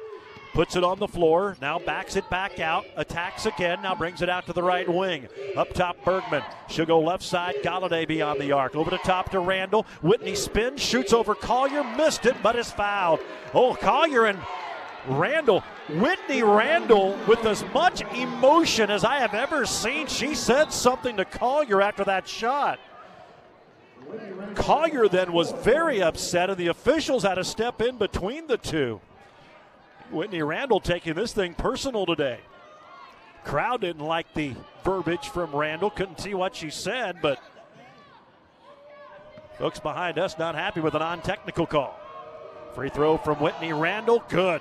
Puts it on the floor. Now backs it back out. Attacks again. Now brings it out to the right wing. Up top, Bergman. She'll go left side. Galladay beyond the arc. Over the top to Randall. Whitney spins. Shoots over Collier. Missed it, but is fouled. Oh, Collier and Randall, Whitney Randall, with as much emotion as I have ever seen. She said something to Collier after that shot. Collier then was very upset, and the officials had to step in between the two. Whitney Randall taking this thing personal today. Crowd didn't like the verbiage from Randall, couldn't see what she said, but folks behind us not happy with a non technical call. Free throw from Whitney Randall, good.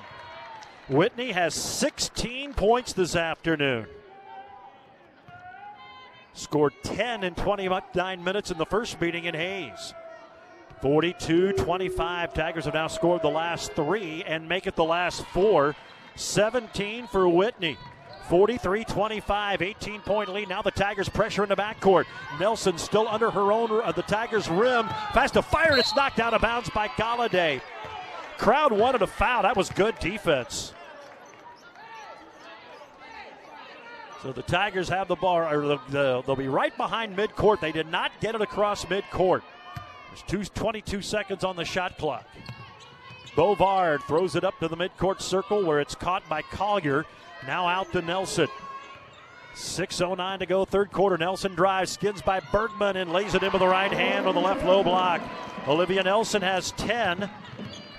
Whitney has 16 points this afternoon. Scored 10 in 29 minutes in the first meeting in Hays. 42 25. Tigers have now scored the last three and make it the last four. 17 for Whitney. 43 25, 18 point lead. Now the Tigers pressure in the backcourt. Nelson still under her own, uh, the Tigers' rim. Fast to fire, it's knocked out of bounds by Galladay. Crowd wanted a foul. That was good defense. So the Tigers have the ball, or the, the, they'll be right behind midcourt. They did not get it across midcourt. There's two, 22 seconds on the shot clock. Bovaird throws it up to the midcourt circle where it's caught by Collier. Now out to Nelson. 6.09 to go, third quarter. Nelson drives, skins by Bergman, and lays it in with the right hand on the left low block. Olivia Nelson has 10.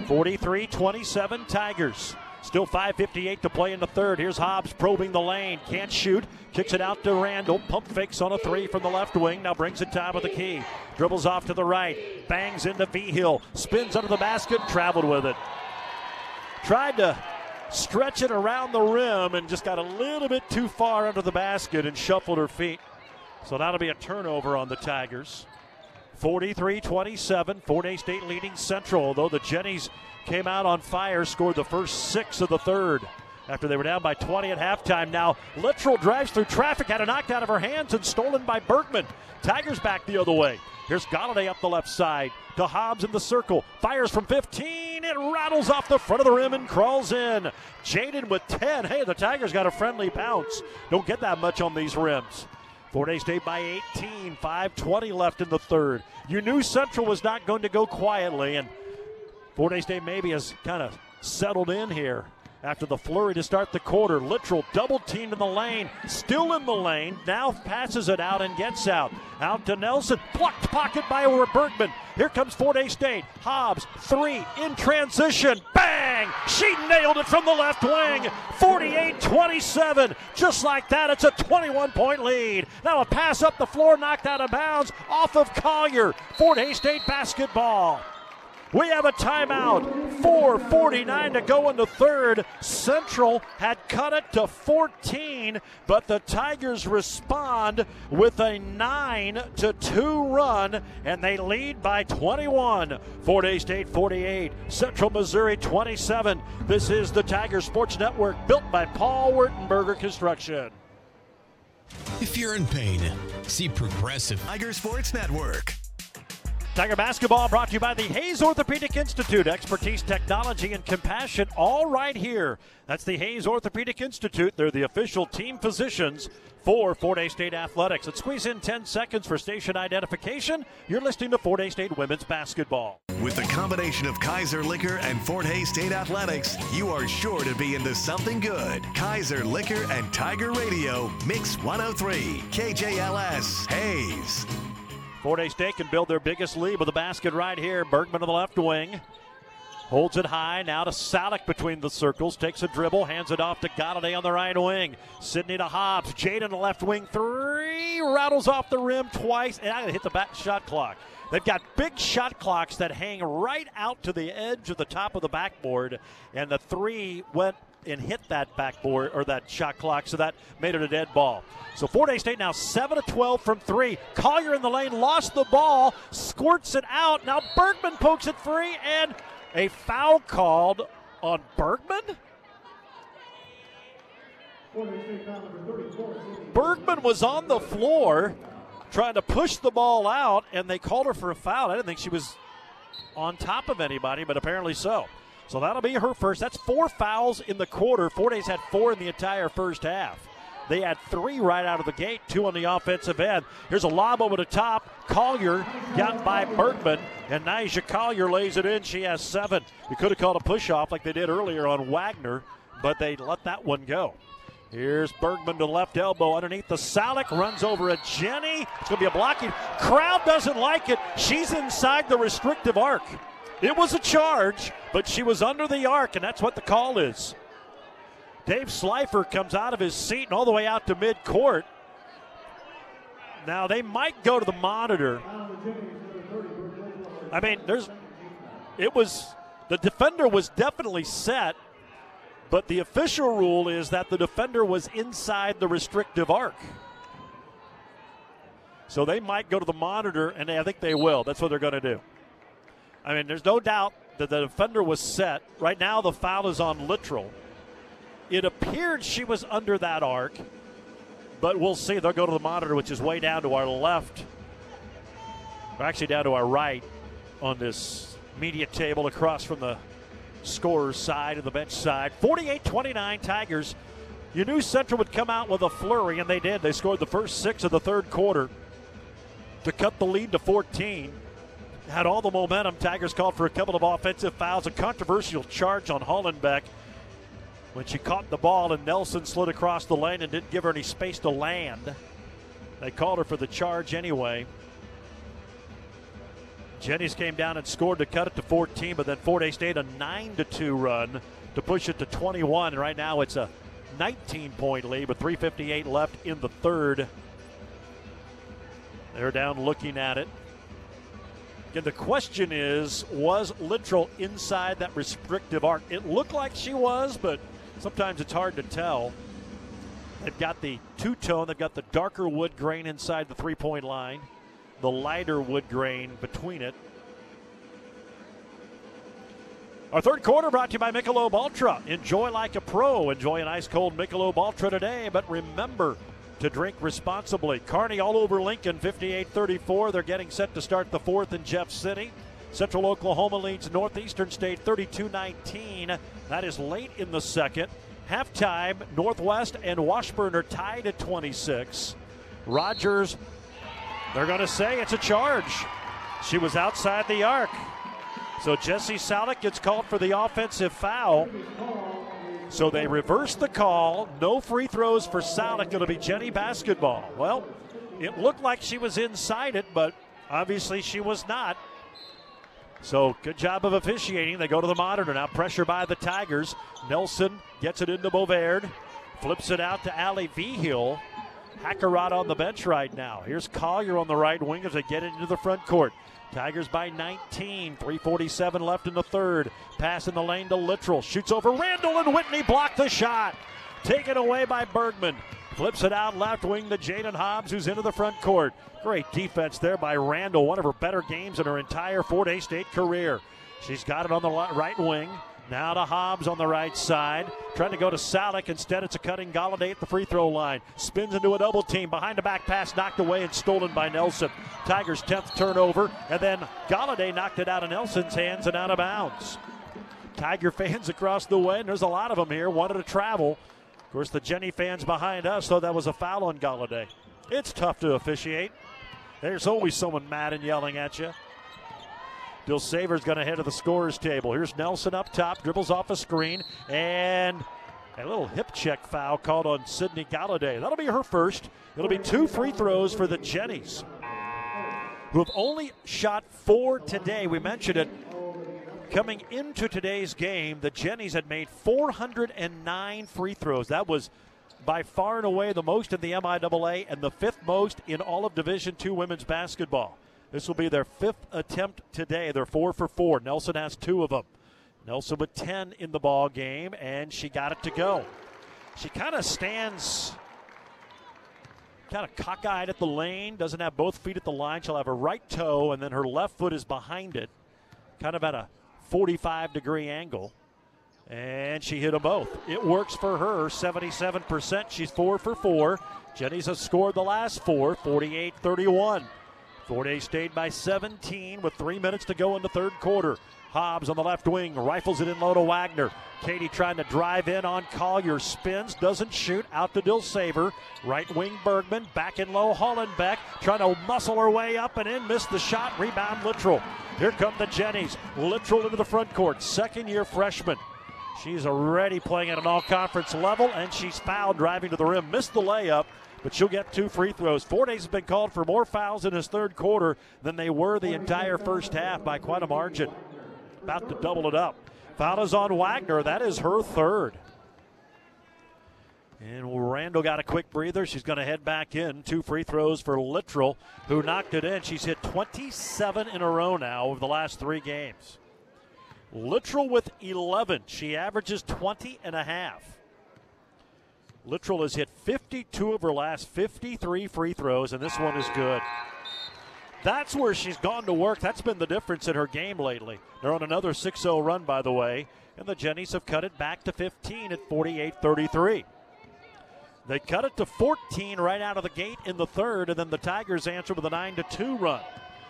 43 27 Tigers. Still 5.58 to play in the third. Here's Hobbs probing the lane. Can't shoot. Kicks it out to Randall. Pump fakes on a three from the left wing. Now brings it top of the key. Dribbles off to the right. Bangs into Vigil. Spins under the basket. Traveled with it. Tried to stretch it around the rim and just got a little bit too far under the basket and shuffled her feet. So that'll be a turnover on the Tigers. 43 27. Fort Hays State leading Central, though the Jennies came out on fire, scored the first six of the third after they were down by 20 at halftime. Now, Littrell drives through traffic, had a knocked out of her hands and stolen by Bergman. Tigers back the other way. Here's Galladay up the left side to Hobbs in the circle. Fires from 15. It rattles off the front of the rim and crawls in. Jaden with 10. Hey, the Tigers got a friendly bounce. Don't get that much on these rims. Hays State by 18. 5.20 left in the third. You knew Central was not going to go quietly, and Hays State maybe has kind of settled in here after the flurry to start the quarter. Littrell double teamed in the lane, still in the lane. Now passes it out and gets out. Out to Nelson, plucked pocket by Bergman. Here comes Fort Hays State. Hobbs, three in transition. Bang! She nailed it from the left wing. 48 27. Just like that, it's a 21 point lead. Now a pass up the floor, knocked out of bounds off of Collier. Fort Hays State basketball. We have a timeout. 4.49 to go in the third. Central had cut it to 14, but the Tigers respond with a 9 to 2 run, and they lead by 21. Fort Hays State 48, Central Missouri 27. This is the Tiger Sports Network, built by Paul Wertenberger Construction. If you're in pain, see Progressive. Tiger Sports Network. Tiger basketball brought to you by the Hays Orthopedic Institute. Expertise, technology, and compassion all right here. That's the Hays Orthopedic Institute. They're the official team physicians for Fort Hays State Athletics. Let's squeeze in 10 seconds for station identification. You're listening to Fort Hays State Women's Basketball. With the combination of Kaiser Liquor and Fort Hays State Athletics, you are sure to be into something good. Kaiser Liquor and Tiger Radio, Mix 103, KJLS, Hays. Fort State can build their biggest lead with a basket right here. Bergman on the left wing. Holds it high now to Salick between the circles. Takes a dribble, hands it off to Galladay on the right wing. Sydney to Hobbs. Jade on the left wing. Three rattles off the rim twice, and going to hit the back shot clock. They've got big shot clocks that hang right out to the edge of the top of the backboard, and the three went and hit that backboard or that shot clock, so that made it a dead ball. So Fort Hays State now 7 to 12 from three. Collier in the lane lost the ball, squirts it out. Now Bergman pokes it free, and a foul called on Bergman. Bergman was on the floor trying to push the ball out, and they called her for a foul. I didn't think she was on top of anybody, but apparently so. So that'll be her first. That's four fouls in the quarter. Fort Hays had four in the entire first half. They had three right out of the gate, two on the offensive end. Here's a lob over the top. Collier got by Bergman, and Nyjah Collier lays it in. She has seven. We could have called a push off like they did earlier on Wagner, but they let that one go. Here's Bergman to left elbow underneath the Salick, runs over a Jenny. It's going to be a blocking. Crowd doesn't like it. She's inside the restrictive arc. It was a charge, but she was under the arc, and that's what the call is. Dave Slifer comes out of his seat and all the way out to midcourt. Now they might go to the monitor. I mean, there's it was the defender was definitely set, but the official rule is that the defender was inside the restrictive arc. So they might go to the monitor, and I think they will. That's what they're going to do. I mean, there's no doubt that the defender was set. Right now, the foul is on Littrell. It appeared she was under that arc, but we'll see. They'll go to the monitor, which is way down to our left, or actually down to our right on this media table across from the scorer's side and the bench side. 48 29 Tigers. You knew Central would come out with a flurry, and they did. They scored the first six of the third quarter to cut the lead to 14. Had all the momentum. Tigers called for a couple of offensive fouls, a controversial charge on Hollenbeck when she caught the ball and Nelson slid across the lane and didn't give her any space to land. They called her for the charge anyway. Jennies came down and scored to cut it to 14, but then Fort Hays State a 9 to 2 run to push it to 21. And right now it's a 19 point lead with 3.58 left in the third. They're down looking at it. Again, the question is was Littrell inside that restrictive arc? It looked like she was, but Sometimes it's hard to tell. They've got the two tone, they've got the darker wood grain inside the three point line, the lighter wood grain between it. Our third quarter brought to you by Michelob Ultra. Enjoy like a pro. Enjoy an ice cold Michelob Ultra today, but remember to drink responsibly. Kearney all over Lincoln, 58 34. They're getting set to start the fourth in Jeff City. Central Oklahoma leads Northeastern State 32 19. That is late in the second. Halftime, Northwest and Washburn are tied at 26. Rogers, they're going to say it's a charge. She was outside the arc. So Jesse Salik gets called for the offensive foul. So they reverse the call. No free throws for Salik. It'll be Jenny basketball. Well, it looked like she was inside it, but obviously she was not. So good job of officiating. They go to the monitor now. Pressure by the Tigers. Nelson gets it into Bovaird. Flips it out to Ali Vigil. Hackerott on the bench right now. Here's Collier on the right wing as they get into the front court. Tigers by 19. 347 left in the third. Pass in the lane to Littrell. Shoots over Randall and Whitney block the shot. Taken away by Bergman. Flips it out left wing to Jaden Hobbs, who's into the front court. Great defense there by Randall, one of her better games in her entire Fort Hays State career. She's got it on the right wing. Now to Hobbs on the right side. Trying to go to Salick. Instead, it's a cutting Galladay at the free throw line. Spins into a double team. Behind the back pass, knocked away and stolen by Nelson. Tigers' 10th turnover. And then Galladay knocked it out of Nelson's hands and out of bounds. Tiger fans across the way, and there's a lot of them here, wanted to travel. Of course, the Jenny fans behind us thought that was a foul on Galladay. It's tough to officiate. There's always someone mad and yelling at you. Dilsaver's going to head to the scorer's table. Here's Nelson up top, dribbles off a screen, and a little hip check foul called on Sydney Galladay. That'll be her first. It'll be two free throws for the Jennies, who have only shot four today. We mentioned it. Coming into today's game, the Jennies had made 409 free throws. That was by far and away the most in the MIAA and the fifth most in all of Division II women's basketball. This will be their fifth attempt today. They're four for four. Nelson has two of them. Nelson with 10 in the ball game, and she got it to go. She kind of stands kind of cockeyed at the lane, doesn't have both feet at the line. She'll have her right toe, and then her left foot is behind it, kind of at a 45 degree angle. And she hit them both. It works for her, 77%. She's four for four. Jenny's has scored the last four, 48 31. Fort Hays State by 17 with three minutes to go in the third quarter. Hobbs on the left wing rifles it in low to Wagner. Katie trying to drive in on Collier. Spins, doesn't shoot. Out to Dilsaver. Right wing Bergman. Back in low Hollenbeck. Trying to muscle her way up and in. Missed the shot. Rebound Littrell. Here come the Jennies. Littrell into the front court. Second year freshman. She's already playing at an all conference level, and she's fouled driving to the rim. Missed the layup, but she'll get two free throws. Fort Hays has been called for more fouls in his third quarter than they were the entire first half by quite a margin. About to double it up. Foul is on Wagner. That is her third. And Randall got a quick breather. She's going to head back in. Two free throws for Littrell, who knocked it in. She's hit 27 in a row now over the last three games. Littrell with 11. She averages 20 and a half. Littrell has hit 52 of her last 53 free throws, and this one is good. That's where she's gone to work. That's been the difference in her game lately. They're on another 6 0 run, by the way, and the Jennies have cut it back to 15 at 48 33. They cut it to 14 right out of the gate in the third, and then the Tigers answer with a 9 2 run.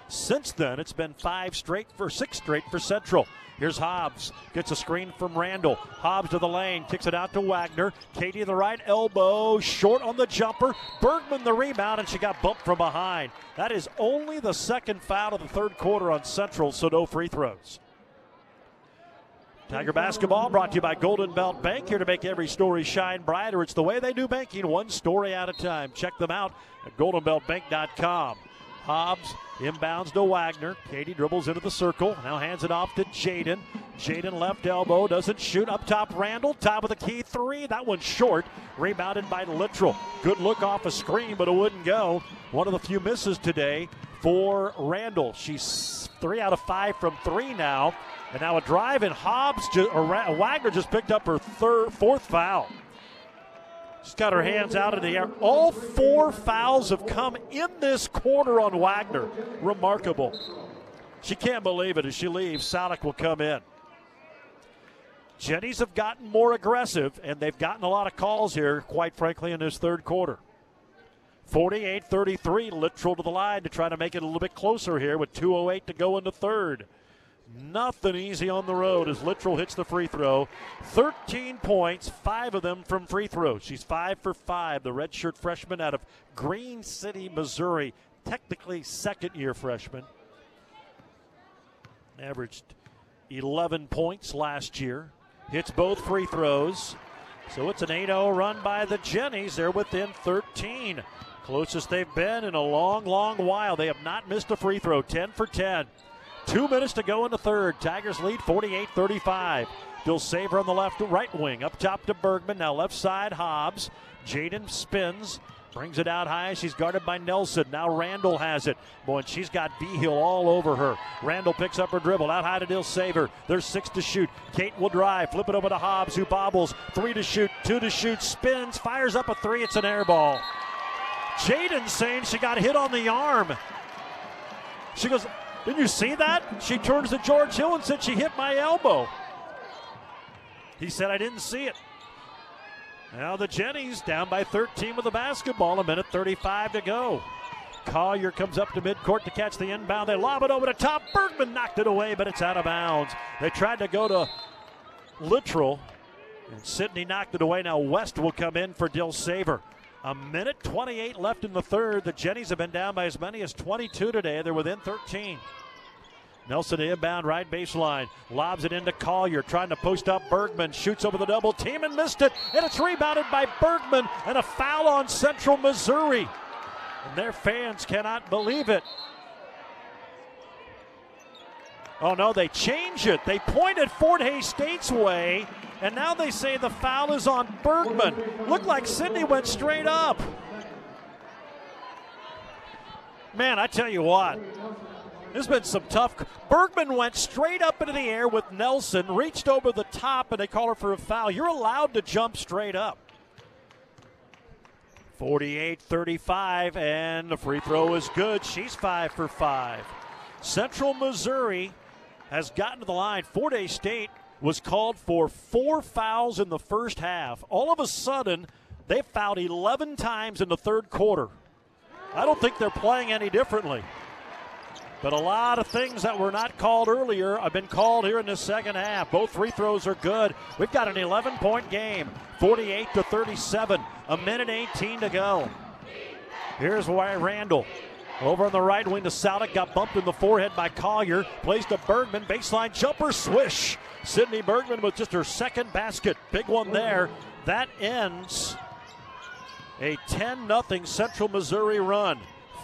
Since then, it's been five straight for six straight for Central. Here's Hobbs. Gets a screen from Randall. Hobbs to the lane. Kicks it out to Wagner. Katie the right elbow. Short on the jumper. Bergman the rebound, and she got bumped from behind. That is only the second foul of the third quarter on Central, so no free throws. Tiger basketball brought to you by Golden Belt Bank, here to make every story shine brighter. It's the way they do banking, one story at a time. Check them out at goldenbeltbank.com. Hobbs inbounds to Wagner. Katie dribbles into the circle. Now hands it off to Jaden. Jaden left elbow doesn't shoot. Up top, Randall. Top of the key three. That one's short. Rebounded by Littrell. Good look off a screen, but it wouldn't go. One of the few misses today for Randall. She's three out of five from three now. And now a drive, and Hobbs just, or Wagner just picked up her third, fourth foul. She's got her hands out in the air. All four fouls have come in this quarter on Wagner. Remarkable. She can't believe it. As she leaves, Salick will come in. Jennies have gotten more aggressive, and they've gotten a lot of calls here, quite frankly, in this third quarter. 48 33, Littrell to the line to try to make it a little bit closer here with 2.08 to go in the third. Nothing easy on the road as Littrell hits the free throw. 13 points, five of them from free throws. She's five for five. The redshirt freshman out of Green City, Missouri, technically second year freshman. Averaged 11 points last year. Hits both free throws. So it's an 8 0 run by the Jennies. They're within 13. Closest they've been in a long, long while. They have not missed a free throw. 10 for 10. Two minutes to go in the third. Tigers lead 48 35. Dilsaver on the left right wing. Up top to Bergman. Now left side, Hobbs. Jaden spins. Brings it out high. She's guarded by Nelson. Now Randall has it. Boy, and she's got Hill all over her. Randall picks up her dribble. Out high to Dilsaver. There's six to shoot. Kate will drive. Flip it over to Hobbs, who bobbles. Three to shoot. Two to shoot. Spins. Fires up a three. It's an air ball. Jaden saying she got hit on the arm. She goes, didn't you see that? She turns to George Hill and said she hit my elbow. He said, I didn't see it. Now the Jennies down by 13 with the basketball, a minute 35 to go. Collier comes up to midcourt to catch the inbound. They lob it over the top. Bergman knocked it away, but it's out of bounds. They tried to go to Littrell, and Sydney knocked it away. Now West will come in for Dilsaver. A minute 28 left in the third. The Jennies have been down by as many as 22 today. They're within 13. Nelson inbound right baseline. Lobs it into Collier, trying to post up Bergman. Shoots over the double team and missed it. And it's rebounded by Bergman. And a foul on Central Missouri. And their fans cannot believe it. Oh no, they change it. They point at Fort Hays State's way, And now they say the foul is on Bergman. Looked like Sydney went straight up. Man, I tell you what, there's been some tough. Bergman went straight up into the air with Nelson, reached over the top, and they call her for a foul. You're allowed to jump straight up. 48 35, and the free throw is good. She's five for five. Central Missouri has gotten to the line. Fort Hays State was called for four fouls in the first half. All of a sudden, they fouled 11 times in the third quarter. I don't think they're playing any differently. But a lot of things that were not called earlier have been called here in the second half. Both free throws are good. We've got an 11 point game, 48 to 37, a minute 18 to go. Here's why Randall. Over on the right wing to Salick, got bumped in the forehead by Collier. Plays to Bergman, baseline jumper, swish. Sydney Bergman with just her second basket. Big one there. That ends a 10 0 Central Missouri run.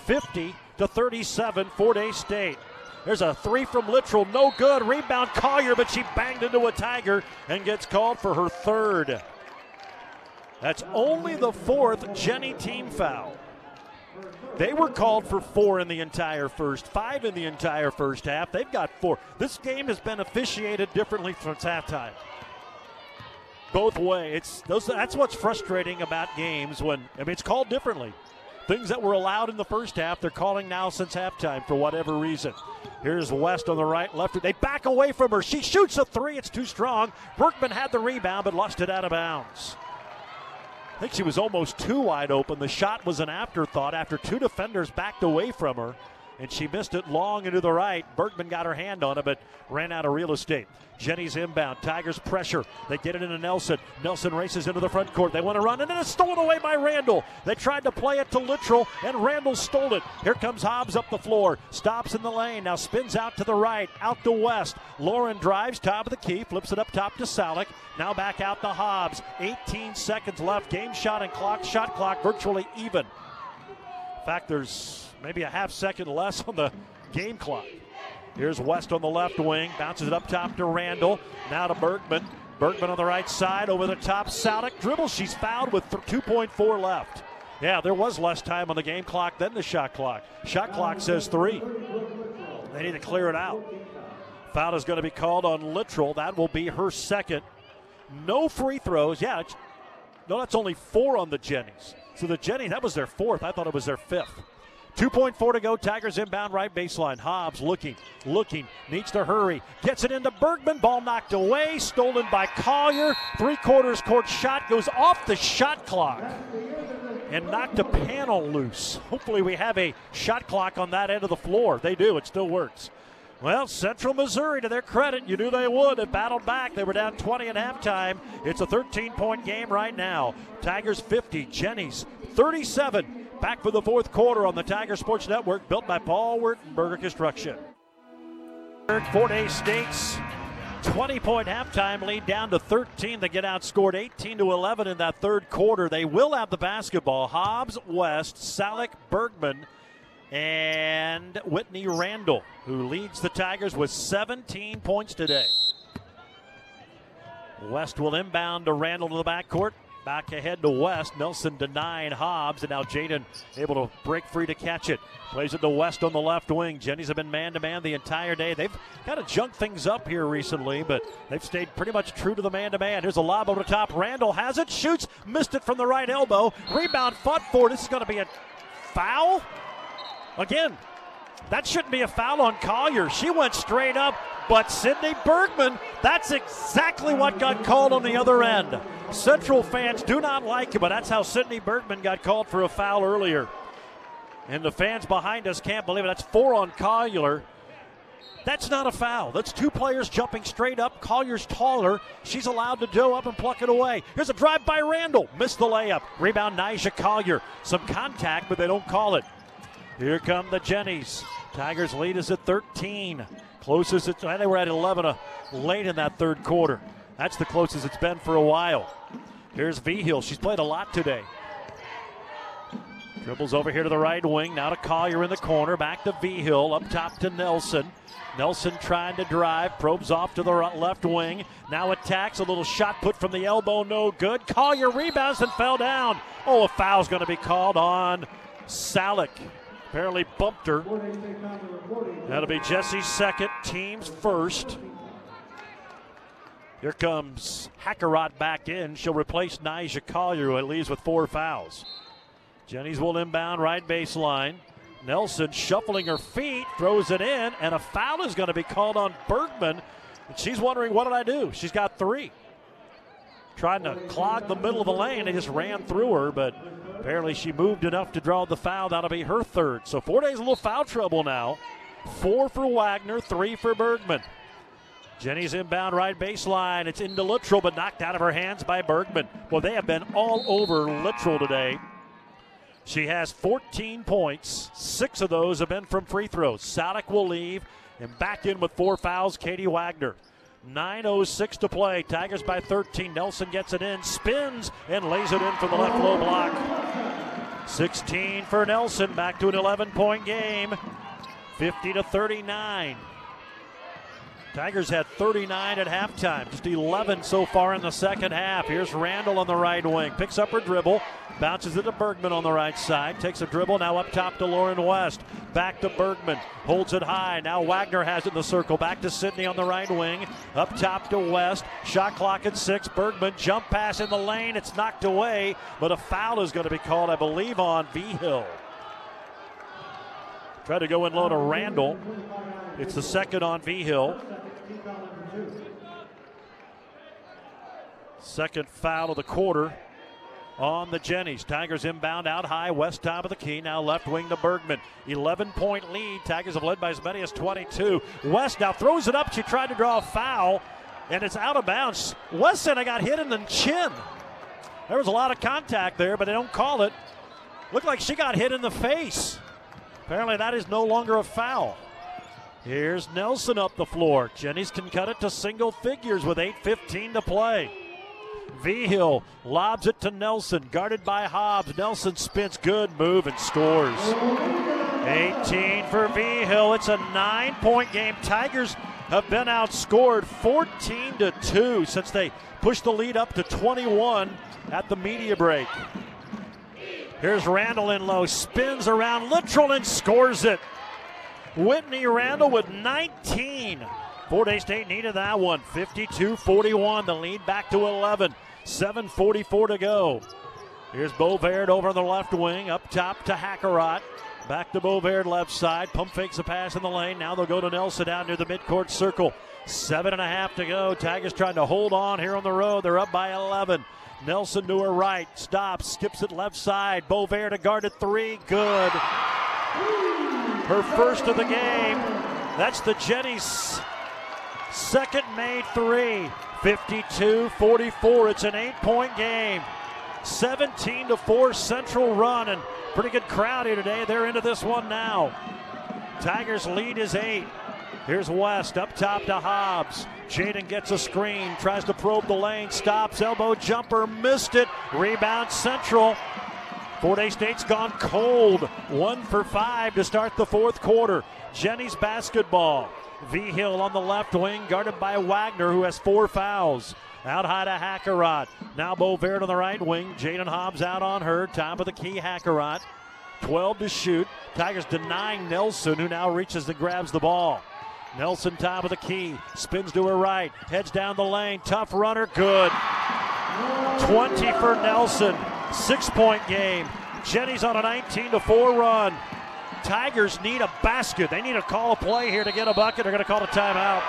50 to 37, Fort Hays State. There's a three from Littrell, no good. Rebound Collier, but she banged into a Tiger and gets called for her third. That's only the fourth Jenny team foul. They were called for four in the entire first, five in the entire first half. They've got four. This game has been officiated differently since halftime. Both way. It's those. That's what's frustrating about games when I mean it's called differently. Things that were allowed in the first half, they're calling now since halftime for whatever reason. Here's West on the right, left. They back away from her. She shoots a three. It's too strong. Bergman had the rebound, but lost it out of bounds. I think she was almost too wide open. The shot was an afterthought after two defenders backed away from her, and she missed it long into the right. Bergman got her hand on it, but ran out of real estate. Jenny's inbound. Tigers pressure. They get it into Nelson. Nelson races into the front court. They want to run, and then it's stolen away by Randall. They tried to play it to Littrell, and Randall stole it. Here comes Hobbs up the floor. Stops in the lane. Now spins out to the right, out to West. Lauren drives, top of the key, flips it up top to Salick. Now back out to Hobbs. 18 seconds left. Game shot and clock, shot clock virtually even. In fact, there's maybe a half second less on the game clock. Here's West on the left wing, bounces it up top to Randall. Now to Bergman. Bergman on the right side, over the top. Salick dribbles. She's fouled with 2.4 left. Yeah, there was less time on the game clock than the shot clock. Shot clock says three. They need to clear it out. Foul is going to be called on Littrell. That will be her second. No free throws. Yeah, no, that's only four on the Jennies. So the Jenny, that was their fourth. I thought it was their fifth. 2.4 to go. Tigers inbound right baseline. Hobbs looking, looking, needs to hurry. Gets it into Bergman. Ball knocked away. Stolen by Collier. Three quarters court shot goes off the shot clock and knocked a panel loose. Hopefully, we have a shot clock on that end of the floor. They do. It still works. Well, Central Missouri, to their credit, you knew they would. They battled back. They were down 20 at halftime. It's a 13 point game right now. Tigers 50, Jennies 37. Back for the fourth quarter on the Tiger Sports Network, built by Paul Wertenberger Construction. Fort Hays State's 20 point halftime lead down to 13. They get outscored 18 to 11 in that third quarter. They will have the basketball. Hobbs, West, Salick, Bergman, and Whitney Randall, who leads the Tigers with 17 points today. West will inbound to Randall to the backcourt. Back ahead to West. Nelson denying Hobbs, and now Jaden able to break free to catch it. Plays it to West on the left wing. Jennies have been man to man the entire day. They've kind of junked things up here recently, but they've stayed pretty much true to the man to man. Here's a lob over the top. Randall has it, shoots, missed it from the right elbow. Rebound fought for. This is going to be a foul. Again, that shouldn't be a foul on Collier. She went straight up, but Sydney Bergman, that's exactly what got called on the other end. Central fans do not like it, but that's how Sydney Bergman got called for a foul earlier. And the fans behind us can't believe it. That's four on Collier. That's not a foul. That's two players jumping straight up. Collier's taller. She's allowed to go up and pluck it away. Here's a drive by Randall. Missed the layup. Rebound, Nija Collier. Some contact, but they don't call it. Here come the Jennies. Tigers lead is at 13. Closest, it's, they were at 11 uh, late in that third quarter. That's the closest it's been for a while. Here's Vigil. She's played a lot today. Dribbles over here to the right wing. Now to Collier in the corner. Back to Vigil. Up top to Nelson. Nelson trying to drive. Probes off to the left wing. Now attacks. A little shot put from the elbow. No good. Collier rebounds and fell down. Oh, a foul's going to be called on Salick. Apparently bumped her. That'll be Jesse's second, team's first. Here comes Hackerott back in. She'll replace Nija Collier, who leaves with four fouls. Jennies will inbound right baseline. Nelson shuffling her feet, throws it in, and a foul is going to be called on Bergman. And she's wondering, what did I do? She's got three. Trying to clog the middle of the lane. They just ran through her, but apparently she moved enough to draw the foul. That'll be her third. So Fort Hays a little foul trouble now. Four for Wagner, three for Bergman. Jenny's inbound right baseline. It's into Littrell, but knocked out of her hands by Bergman. Well, they have been all over Littrell today. She has 14 points. Six of those have been from free throws. Salick will leave and back in with four fouls, Katie Wagner. 9.06 to play. Tigers by 13. Nelson gets it in, spins, and lays it in from the left low block. 16 for Nelson. Back to an 11 point game. 50 to 39. Tigers had 39 at halftime, just 11 so far in the second half. Here's Randall on the right wing, picks up her dribble, bounces it to Bergman on the right side, takes a dribble, now up top to Lauren West. Back to Bergman, holds it high. Now Wagner has it in the circle, back to Sydney on the right wing, up top to West. Shot clock at six. Bergman, jump pass in the lane, it's knocked away, but a foul is going to be called, I believe, on Vigil. Try to go in low to Randall. It's the second on Vigil. Second foul of the quarter on the Jennies. Tigers inbound out high, west top of the key. Now left wing to Bergman. 11 point lead. Tigers have led by as many as 22. West now throws it up. She tried to draw a foul, and it's out of bounds. Weston I got hit in the chin. There was a lot of contact there, but they don't call it. Looked like she got hit in the face. Apparently, that is no longer a foul. Here's Nelson up the floor. Jennies can cut it to single figures with 8.15 to play. Vigil lobs it to Nelson, guarded by Hobbs. Nelson spins, good move and scores. 18 for V Hill. It's a nine point game. Tigers have been outscored 14 to 2 since they pushed the lead up to 21 at the media break. Here's Randall in low, spins around Littrell and scores it. Whitney Randall with 19. Fort Hays State needed that one. 52 41. The lead back to 11. 7.44 to go. Here's Bovaird over on the left wing. Up top to Hackerott. Back to Bovaird left side. Pump fakes a pass in the lane. Now they'll go to Nelson down near the midcourt circle. Seven and a half to go. Tigers trying to hold on here on the road. They're up by 11. Nelson to her right. Stops. Skips it left side. Bovaird to guard at three. Good. Her first of the game. That's the Jenny's second made three. 52 44. It's an eight point game. 17 to 4 Central run, and pretty good crowd here today. They're into this one now. Tigers lead is eight. Here's West up top to Hobbs. Jaden gets a screen, tries to probe the lane, stops, elbow jumper, missed it. Rebound Central. Fort Hays State's gone cold. One for five to start the fourth quarter. Jenny's basketball. Vigil on the left wing, guarded by Wagner, who has four fouls. Out high to Hackerott. Now Bovaird on the right wing. Jaden Hobbs out on her. Top of the key, Hackerott. 12 to shoot. Tigers denying Nelson, who now reaches and grabs the ball. Nelson, top of the key, spins to her right, heads down the lane. Tough runner, good. 20 for Nelson. Six point game. Jenny's on a 19 to 4 run. Tigers need a basket. They need to call a play here to get a bucket. They're going to call a timeout.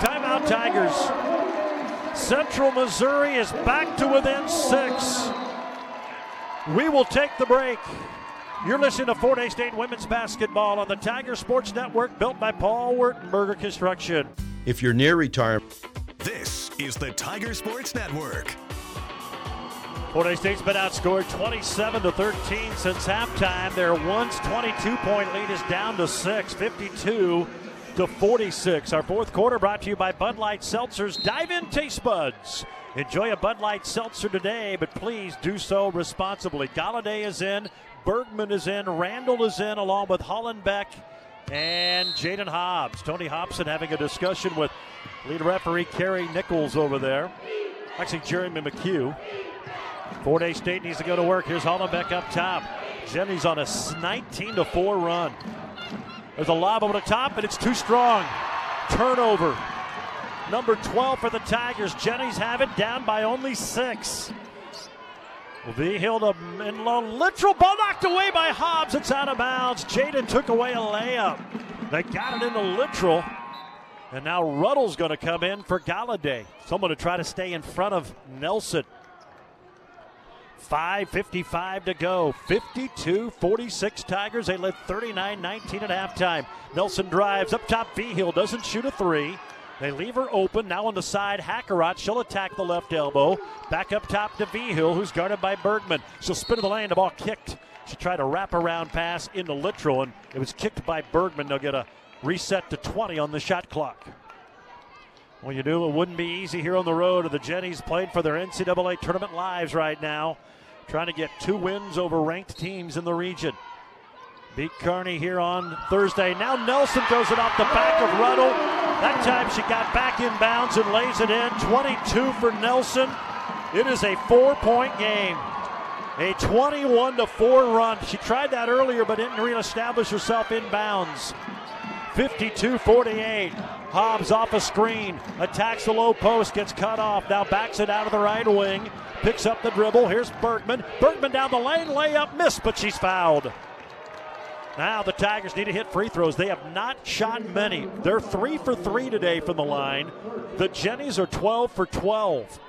Timeout, Tigers. Central Missouri is back to within six. We will take the break. You're listening to Fort Hays State women's basketball on the Tiger Sports Network, built by Paul Wertenberger Construction. If you're near retirement, This is the Tiger Sports Network. Hays State's been outscored 27 to 13 since halftime. Their once 22 point lead is down to six. 52 to 46. Our fourth quarter brought to you by Bud Light Seltzers. Dive in taste buds. Enjoy a Bud Light Seltzer today, but please do so responsibly. Galladay is in, Bergman is in, Randall is in, along with Hollenbeck and Jaden Hobbs. Tony Hobson having a discussion with lead referee Kerry Nichols over there. Actually, Jeremy McHugh. Fort Hays State needs to go to work. Here's Hollenbeck up top. Jenny's on a 19 to 4 run. There's a lob over the top, and it's too strong. Turnover. Number 12 for the Tigers. Jenny's have it down by only six. Vigil to Menlo. Littrell ball knocked away by Hobbs. It's out of bounds. Jaden took away a layup. They got it into Littrell. And now Ruddle's going to come in for Galladay. Someone to try to stay in front of Nelson. 5.55 to go. 52 46 Tigers. They led 39 19 at halftime. Nelson drives up top. Vigil doesn't shoot a three. They leave her open. Now on the side, Hackerott. She'll attack the left elbow. Back up top to Vigil, who's guarded by Bergman. She'll spin to the lane. The ball kicked. She tried a wraparound pass into Littrell, and it was kicked by Bergman. They'll get a reset to 20 on the shot clock. Well, you knew it wouldn't be easy here on the road. The Jennies played for their NCAA tournament lives right now, trying to get two wins over ranked teams in the region. Beat Kearney here on Thursday. Now Nelson throws it off the back of Ruddle. That time she got back in bounds and lays it in. 22 for Nelson. It is a four point game. A 21 to 4 run. She tried that earlier but didn't reestablish herself in bounds. 52 48. Hobbs off a screen, attacks the low post, gets cut off. Now backs it out of the right wing, picks up the dribble. Here's Bergman. Bergman down the lane, layup missed, but she's fouled. Now the Tigers need to hit free throws. They have not shot many. They're three for three today from the line. The Jennies are 12 for 12.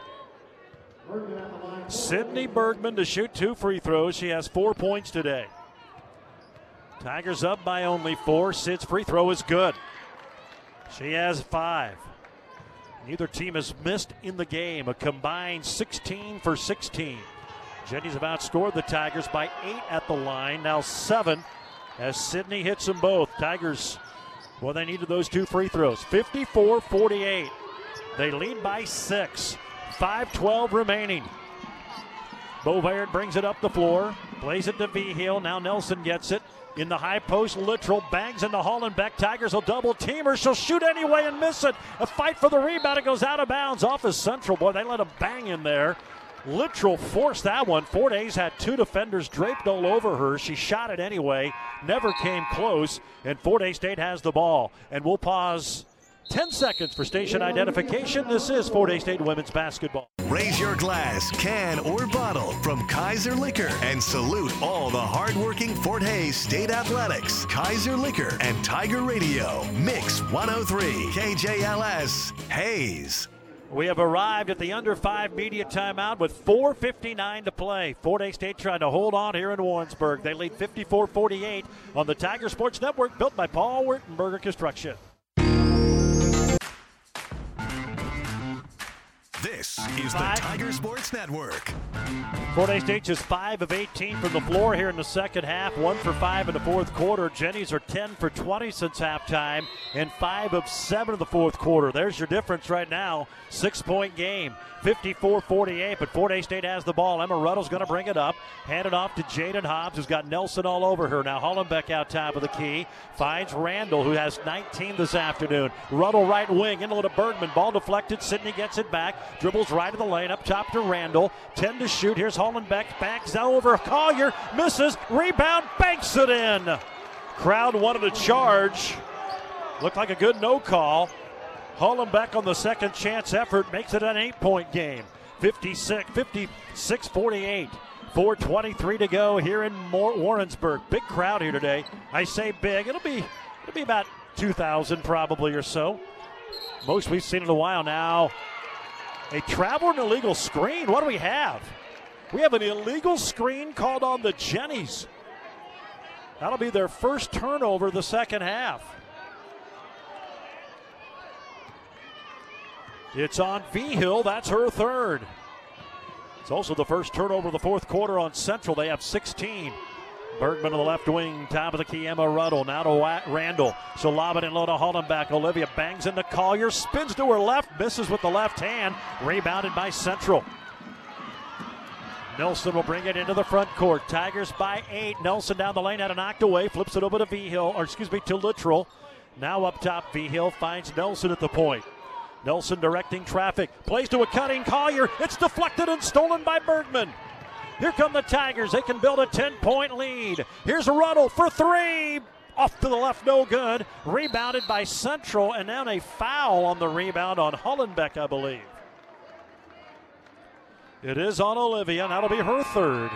Sydney Bergman to shoot two free throws. She has four points today. Tigers up by only four. Sid's free throw is good. She has five. Neither team has missed in the game. A combined 16 for 16. Jennies have outscored the Tigers by eight at the line. Now seven as Sydney hits them both. Tigers, well, they needed those two free throws. 54 48. They lead by six. 5 12 remaining. Bovaird brings it up the floor, plays it to Vigil. Now Nelson gets it in the high post. Littrell bangs into Hollenbeck. Tigers will double team her. She'll shoot anyway and miss it. A fight for the rebound. It goes out of bounds off his central. Boy, they let him bang in there. Littrell forced that one. Fort Hays had two defenders draped all over her. She shot it anyway, never came close, and Fort Hays State has the ball. And we'll pause 10 seconds for station identification. This is Fort Hays State women's basketball. Raise your glass, can, or bottle from Kaiser Liquor and salute all the hardworking Fort Hays State Athletics. Kaiser Liquor and Tiger Radio. Mix 103. KJLS. Hays. We have arrived at the under five media timeout with 4.59 to play. Fort Hays State trying to hold on here in Warrensburg. They lead 54 48 on the Tiger Sports Network, built by Paul Wertenberger Construction. This is the Tiger Sports Network. Fort Hays State just 5 of 18 from the floor here in the second half, 1 for 5 in the fourth quarter. Jennies are 10 for 20 since halftime, and 5 of 7 in the fourth quarter. There's your difference right now. Six point game. 54 48, but Fort Hays State has the ball. Emma Ruddle's going to bring it up. Hand it off to Jaden Hobbs, who's got Nelson all over her. Now Hollenbeck out top of the key. Finds Randall, who has 19 this afternoon. Ruddle right wing, into to Bergman. Ball deflected. Sydney gets it back. Dribbles right of the lane, up top to Randall. 10 to shoot. Here's Hollenbeck. Backs over. Collier misses. Rebound. Banks it in. Crowd wanted a charge. Looked like a good no call. Hollenbeck on the second chance effort makes it an eight point game. 56 56 48. 423 to go here in Warrensburg. Big crowd here today. I say big. It'll be it'll be about 2,000 probably or so. Most we've seen in a while now. A travel and illegal screen. What do we have? We have an illegal screen called on the Jennies. That'll be their first turnover the second half. It's on Vigil. That's her third. It's also the first turnover of the fourth quarter on Central. They have 16. Bergman on the left wing, top of the key, Emma Ruddle. Now to Randall. She'll lob it in low to Hollenbeck. Olivia bangs into Collier, spins to her left, misses with the left hand. Rebounded by Central. Nelson will bring it into the front court. Tigers by eight. Nelson down the lane, had a knocked away, flips it over to Vigil, or excuse me, to Littrell. Now up top, Vigil finds Nelson at the point. Nelson directing traffic, plays to a cutting Collier. It's deflected and stolen by Bergman. Here come the Tigers. They can build a 10 point lead. Here's Ruddle for three. Off to the left, no good. Rebounded by Central, and now a foul on the rebound on Hollenbeck, I believe. It is on Olivia, and that'll be her third.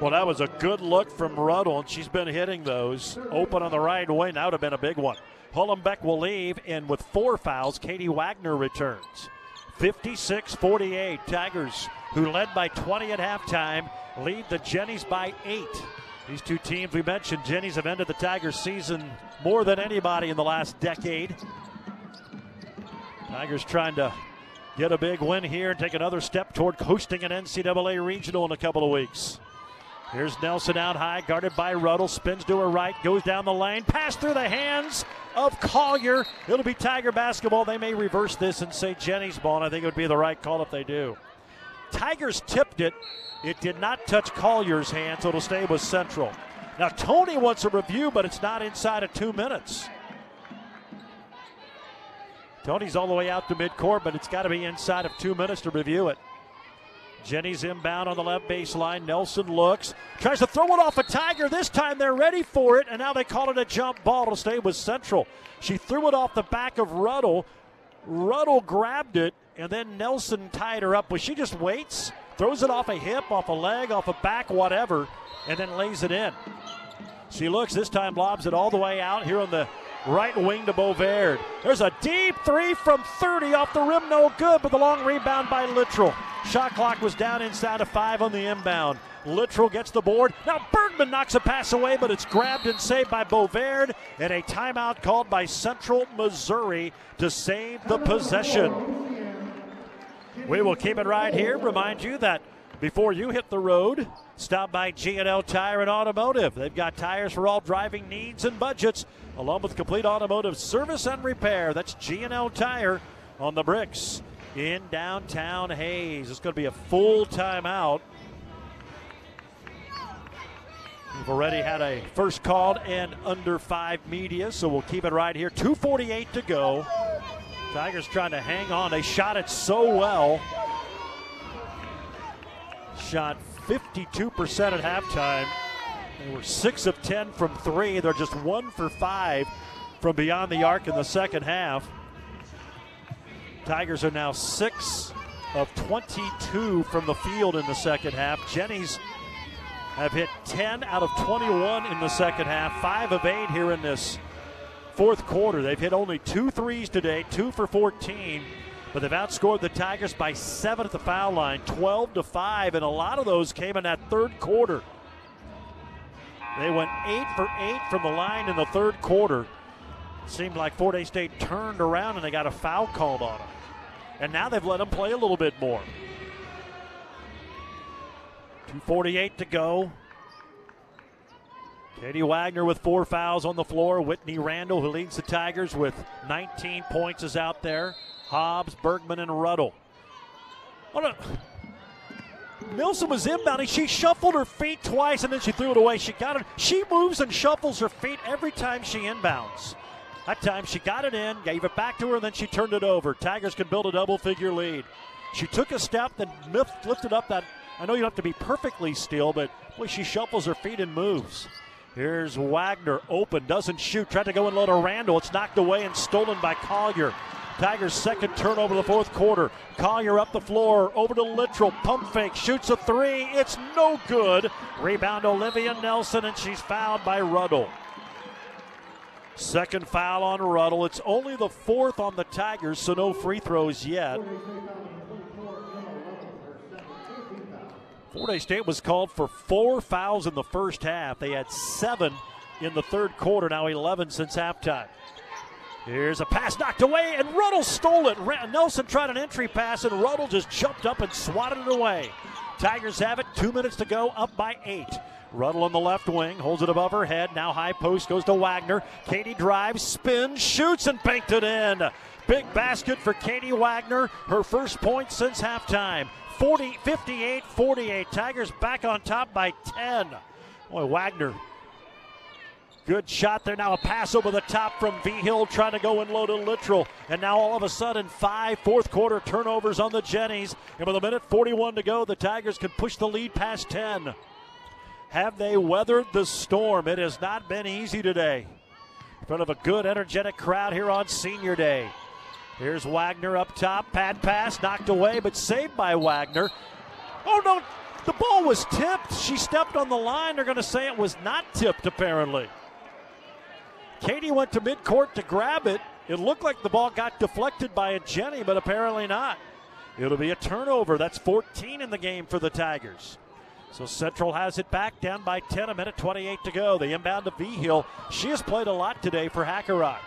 Well, that was a good look from Ruddle, and she's been hitting those. Open on the right wing, that would have been a big one. Hollenbeck will leave, and with four fouls, Katie Wagner returns. 56 48. Tigers, who led by 20 at halftime, lead the Jennies by eight. These two teams we mentioned, Jennies have ended the Tigers season more than anybody in the last decade. Tigers trying to get a big win here and take another step toward hosting an NCAA regional in a couple of weeks. Here's Nelson out high, guarded by Ruddle. Spins to her right, goes down the lane, pass through the hands of Collier. It'll be Tiger basketball. They may reverse this and say Jenny's ball, and I think it would be the right call if they do. Tigers tipped it. It did not touch Collier's hand, so it'll stay with Central. Now, Tony wants a review, but it's not inside of two minutes. Tony's all the way out to midcourt, but it's got to be inside of two minutes to review it. Jenny's inbound on the left baseline. Nelson looks, tries to throw it off a Tiger. This time they're ready for it, and now they call it a jump ball. It'll stay with Central. She threw it off the back of Ruddle. Ruddle grabbed it, and then Nelson tied her up. But she just waits, throws it off a hip, off a leg, off a back, whatever, and then lays it in. She looks this time, lobs it all the way out here on the right wing to Bovaird. There's a deep three from 30 off the rim, no good, but the long rebound by Littrell. Shot clock was down inside of five on the inbound. Littrell gets the board. Now Bergman knocks a pass away, but it's grabbed and saved by Bovaird, and a timeout called by Central Missouri to save the possession. We will keep it right here. Remind you that before you hit the road, stop by G&L Tire and Automotive. They've got tires for all driving needs and budgets, along with complete automotive service and repair. That's G&L Tire on the bricks in downtown Hays. It's going to be a full timeout. We've already had a first called and under five media, so we'll keep it right here. 2.48 to go. Tigers trying to hang on. They shot it so well. Shot 52% at halftime. They were 6 of 10 from three. They're just 1 for 5 from beyond the arc in the second half. Tigers are now 6 of 22 from the field in the second half. Jennies have hit 10 out of 21 in the second half, 5 of 8 here in this fourth quarter. They've hit only two threes today, 2 for 14, but they've outscored the Tigers by 7 at the foul line, 12 to 5, and a lot of those came in that third quarter. They went 8 for 8 from the line in the third quarter. Seemed like Fort Hays State turned around and they got a foul called on them. And now they've let them play a little bit more. 2.48 to go. Katie Wagner with four fouls on the floor. Whitney Randall, who leads the Tigers with 19 points, is out there. Hobbs, Bergman, and Ruddle. Oh, no. Nelson was inbounding. She shuffled her feet twice and then she threw it away. She got it. She moves and shuffles her feet every time she inbounds. That time she got it in, gave it back to her, and then she turned it over. Tigers can build a double figure lead. She took a step, then lifted up that. I know you don't have to be perfectly still, but boy, she shuffles her feet and moves. Here's Wagner, open, doesn't shoot, tried to go in low to Randall. It's knocked away and stolen by Collier. Tigers' second turnover of the fourth quarter. Collier up the floor, over to Littrell. Pump fake, shoots a three. It's no good. Rebound Olivia Nelson, and she's fouled by Ruddle. Second foul on Ruddle. It's only the fourth on the Tigers, so no free throws yet. Fort Hays State was called for four fouls in the first half. They had seven in the third quarter, now 11 since halftime. Here's a pass knocked away, and Ruddle stole it. Nelson tried an entry pass, and Ruddle just jumped up and swatted it away. Tigers have it. Two minutes to go, up by eight. Ruddle on the left wing, holds it above her head. Now high post goes to Wagner. Katie drives, spins, shoots, and banked it in. Big basket for Katie Wagner, her first point since halftime. 40, 58 48. Tigers back on top by 10. Boy, Wagner. Good shot there. Now a pass over the top from Vigil trying to go in low to Littrell. And now all of a sudden, five fourth quarter turnovers on the Jennies. And with a minute 41 to go, the Tigers can push the lead past 10. Have they weathered the storm? It has not been easy today. In front of a good, energetic crowd here on Senior Day. Here's Wagner up top. Pad pass knocked away, but saved by Wagner. Oh no, the ball was tipped. She stepped on the line. They're going to say it was not tipped, apparently. Katie went to midcourt to grab it. It looked like the ball got deflected by a Jenny, but apparently not. It'll be a turnover. That's 14 in the game for the Tigers. So Central has it back down by 10, a minute 28 to go. The inbound to Vigil. She has played a lot today for Hackerott.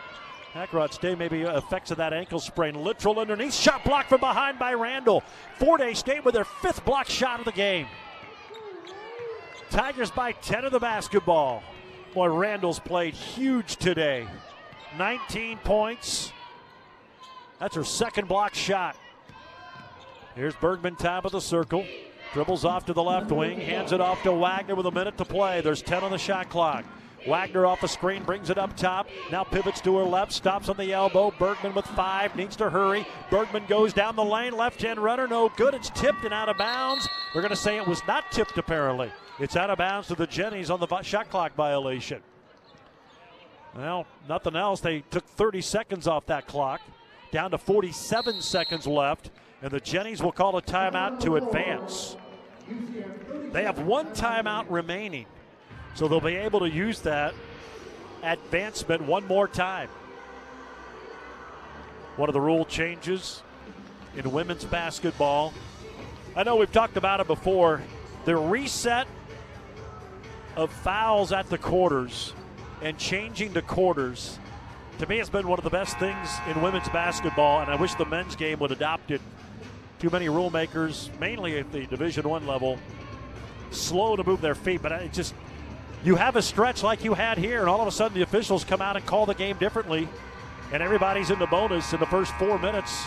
Hackerott's day maybe effects of that ankle sprain. Littrell underneath. Shot blocked from behind by Randall. Fort Hays State with their fifth block shot of the game. Tigers by 10 of the basketball. Boy, Randall's played huge today. 19 points. That's her second block shot. Here's Bergman, top of the circle. Dribbles off to the left wing, hands it off to Wagner with a minute to play. There's 10 on the shot clock. Wagner off the screen, brings it up top. Now pivots to her left, stops on the elbow. Bergman with five, needs to hurry. Bergman goes down the lane, left hand runner, no good. It's tipped and out of bounds. They're going to say it was not tipped, apparently. It's out of bounds to the Jennies on the shot clock violation. Well, nothing else. They took 30 seconds off that clock, down to 47 seconds left, and the Jennies will call a timeout to advance. They have one timeout remaining. So they'll be able to use that advancement one more time. One of the rule changes in women's basketball. I know we've talked about it before. The reset of fouls at the quarters and changing to quarters to me has been one of the best things in women's basketball, and I wish the men's game would adopt it. Too many rule makers, mainly at the Division One level, slow to move their feet, but it just you have a stretch like you had here, and all of a sudden the officials come out and call the game differently, and everybody's in the bonus in the first four minutes.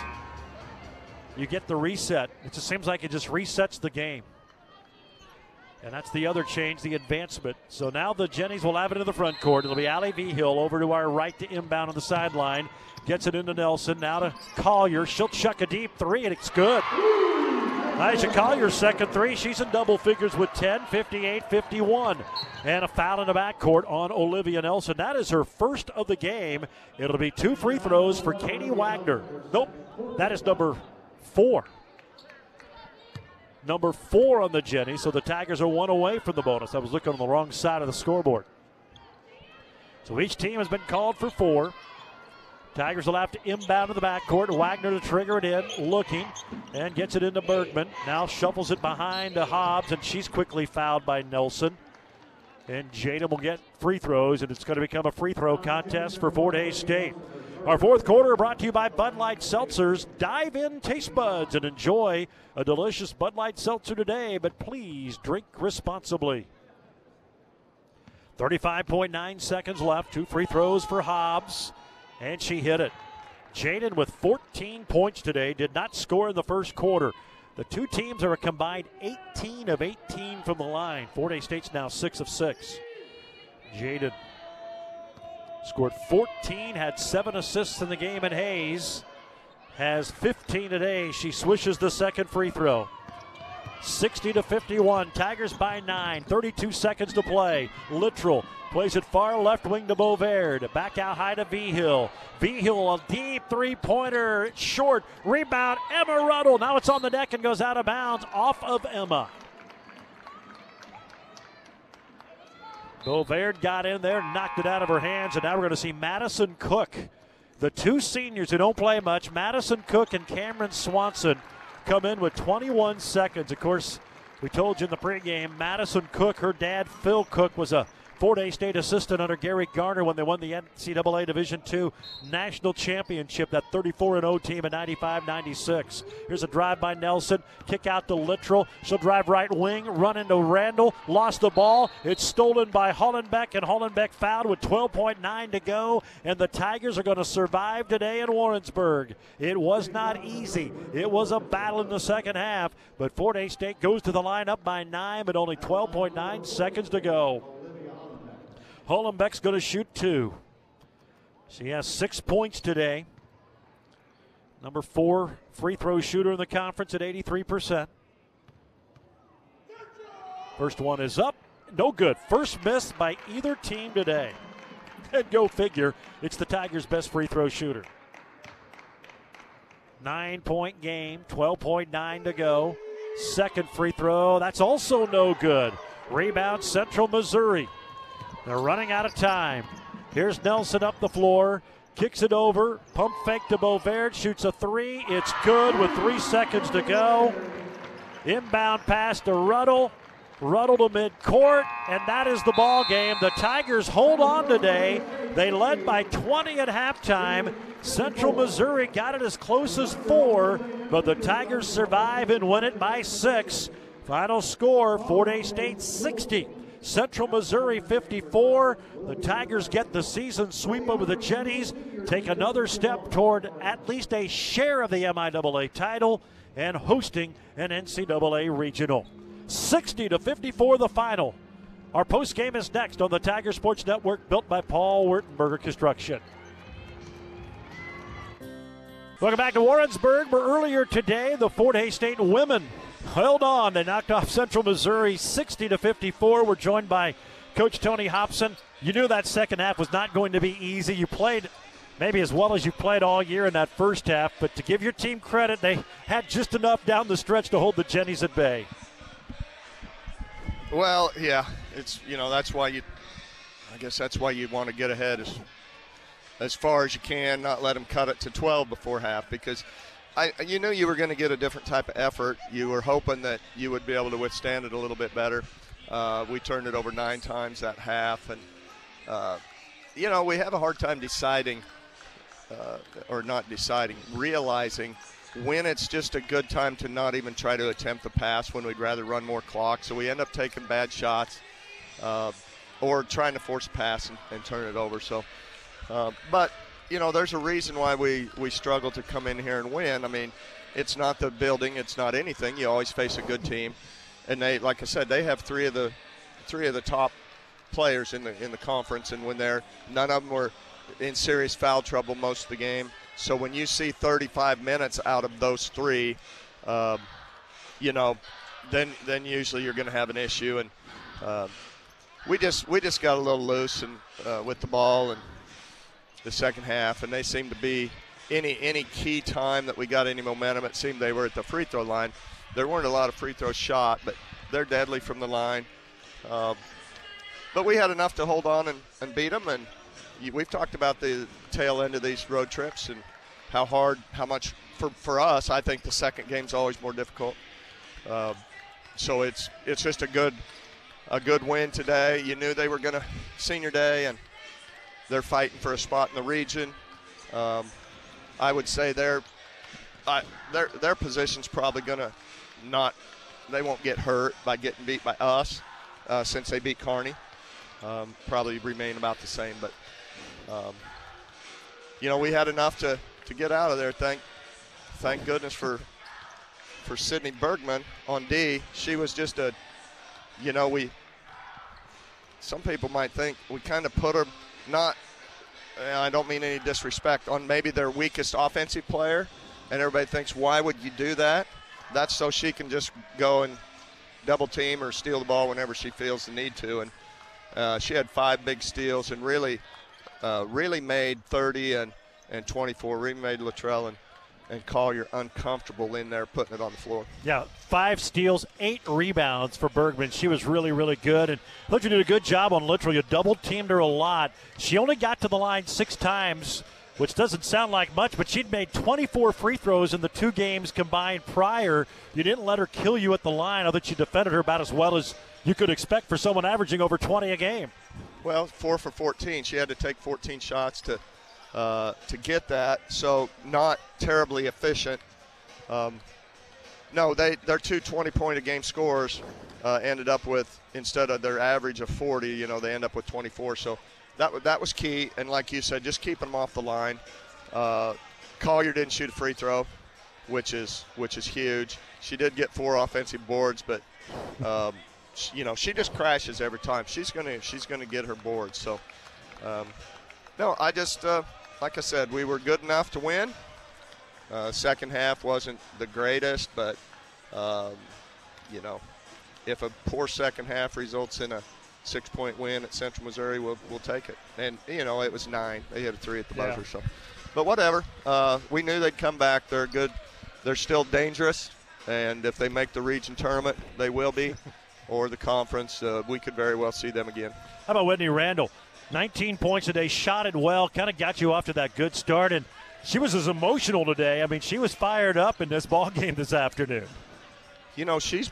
You get the reset. It just seems like it just resets the game. And that's the other change, the advancement. So now the Jennies will have it in the front court. It'll be Allie Vigil over to our right to inbound on the sideline. Gets it into Nelson. Now to Collier. She'll chuck a deep three, and it's good. Nyjah Collier's second three. She's in double figures with 10, 58 51. And a foul in the backcourt on Olivia Nelson. That is her first of the game. It'll be two free throws for Katie Wagner. Nope, that is number four. Number four on the Jenny. So the Tigers are one away from the bonus. I was looking on the wrong side of the scoreboard. So each team has been called for four. Tigers will have to inbound to the backcourt. Wagner to trigger it in, looking, and gets it into Bergman. Now shuffles it behind to Hobbs, and she's quickly fouled by Nelson. And Jada will get free throws, and it's going to become a free throw contest for Fort Hays State. Our fourth quarter brought to you by Bud Light Seltzers. Dive in, taste buds, and enjoy a delicious Bud Light Seltzer today, but please drink responsibly. 35.9 seconds left. Two free throws for Hobbs, and she hit it. Jaden with 14 points today did not score in the first quarter. The two teams are a combined 18 of 18 from the line. Fort Hays State's now 6 of 6. Jaden scored 14, had seven assists in the game, and Hayes has 15 today. She swishes the second free throw. 60 to 51. Tigers by nine. 32 seconds to play. Littrell plays it far left wing to Bovaird. Back out high to Vigil. V Hill a deep three pointer. Short. Rebound. Emma Ruddle. Now it's on the deck and goes out of bounds off of Emma. Bovaird got in there, knocked it out of her hands, and now we're going to see Madison Cook. The two seniors who don't play much, Madison Cook and Cameron Swanson, come in with 21 seconds. Of course, we told you in the pregame, Madison Cook, her dad, Phil Cook, was a Fort Hays State assistant under Gary Garner when they won the NCAA Division II National Championship, that 34 0 team in 95 96. Here's a drive by Nelson, kick out to Littrell. She'll drive right wing, run into Randall, lost the ball. It's stolen by Hollenbeck, and Hollenbeck fouled with 12.9 to go. And the Tigers are going to survive today in Warrensburg. It was not easy, it was a battle in the second half, but Fort Hays State goes to the line up by nine, but only 12.9 seconds to go. Hollenbeck's going to shoot two. She has six points today. Number four free throw shooter in the conference at 83%. First one is up. No good. First miss by either team today. And go figure, it's the Tigers' best free throw shooter. Nine point game, 12.9 to go. Second free throw, that's also no good. Rebound, Central Missouri. They're running out of time. Here's Nelson up the floor, kicks it over, pump fake to Bovaird, shoots a three. It's good with three seconds to go. Inbound pass to Ruddle. Ruddle to midcourt, and that is the ball game. The Tigers hold on today. They led by 20 at halftime. Central Missouri got it as close as four, but the Tigers survive and win it by six. Final score: Fort Hays State 60, Central Missouri 54. The Tigers get the season sweep over the Jennies, take another step toward at least a share of the MIAA title, and hosting an NCAA regional. 60 to 54 the final. Our post game is next on the Tiger Sports Network, built by Paul Wertenberger Construction. Welcome back to Warrensburg, where earlier today the Fort Hays State women held on. They knocked off Central Missouri 60 to 54. We're joined by Coach Tony Hobson. You knew that second half was not going to be easy. You played maybe as well as you played all year in that first half, but to give your team credit, they had just enough down the stretch to hold the Jennies at bay. Well, yeah, it's you know that's why you, I guess that's why you want to get ahead as as far as you can, not let them cut it to 12 before half because I you knew you were going to get a different type of effort. You were hoping that you would be able to withstand it a little bit better. Uh, we turned it over nine times that half, and uh, you know we have a hard time deciding, uh, or not deciding, realizing when it's just a good time to not even try to attempt the pass when we'd rather run more clock. So we end up taking bad shots uh, or trying to force pass and, and turn it over. So, uh, but you know, there's a reason why we we struggle to come in here and win. I mean, it's not the building, it's not anything. You always face a good team, and they, like I said, they have three of the three of the top players in the in the conference, and when they're none of them were in serious foul trouble most of the game. So when you see 35 minutes out of those three, um, you know, then then usually you're going to have an issue. And uh, we just we just got a little loose and uh, with the ball and the second half, and they seemed to be any any key time that we got any momentum. It seemed they were at the free throw line. There weren't a lot of free throws shot, but they're deadly from the line. Um, but we had enough to hold on and, and beat them, and we've talked about the tail end of these road trips and how hard, how much for, for us. I think the second game's always more difficult. Uh, so it's it's just a good a good win today. You knew they were going to senior day, and they're fighting for a spot in the region. Um, I would say their their their position's probably going to not they won't get hurt by getting beat by us uh, since they beat Kearney. Um, probably remain about the same, but um, you know, we had enough to, to get out of there. Thank thank goodness for for Sydney Bergman on D. She was just a, you know, we. Some people might think we kind of put her, not. I don't mean any disrespect on maybe their weakest offensive player, and everybody thinks why would you do that? That's so she can just go and double team or steal the ball whenever she feels the need to. And uh, she had five big steals and really uh, really made 30 and, and 24. Really made Littrell and, and Collier uncomfortable in there putting it on the floor. Yeah, five steals, eight rebounds for Bergman. She was really, really good. And you did a good job on Littrell. You double teamed her a lot. She only got to the line six times, which doesn't sound like much, but she'd made 24 free throws in the two games combined prior. You didn't let her kill you at the line. I thought you defended her about as well as you could expect for someone averaging over 20 a game. Well, four for 14. She had to take 14 shots to uh, to get that. So not terribly efficient. Um, no, they their two 20 point a game scores uh, ended up with instead of their average of 40, you know, they end up with 24. So that that was key. And like you said, just keeping them off the line. Uh, Collier didn't shoot a free throw, which is which is huge. She did get four offensive boards, but um, you know she just crashes every time. She's gonna she's gonna get her boards. So um, no, I just uh, like I said, we were good enough to win. Uh, second half wasn't the greatest, but um, you know, if a poor second half results in a six-point win at Central Missouri, we'll, we'll take it. And you know, it was nine. They had a three at the buzzer, Yeah. so. But whatever. Uh, we knew they'd come back. They're good. They're still dangerous, and if they make the region tournament, they will be, or the conference. Uh, we could very well see them again. How about Whitney Randall? 19 points a day, shot it well, kind of got you off to that good start, and she was as emotional today. I mean, she was fired up in this ball game this afternoon. you know she's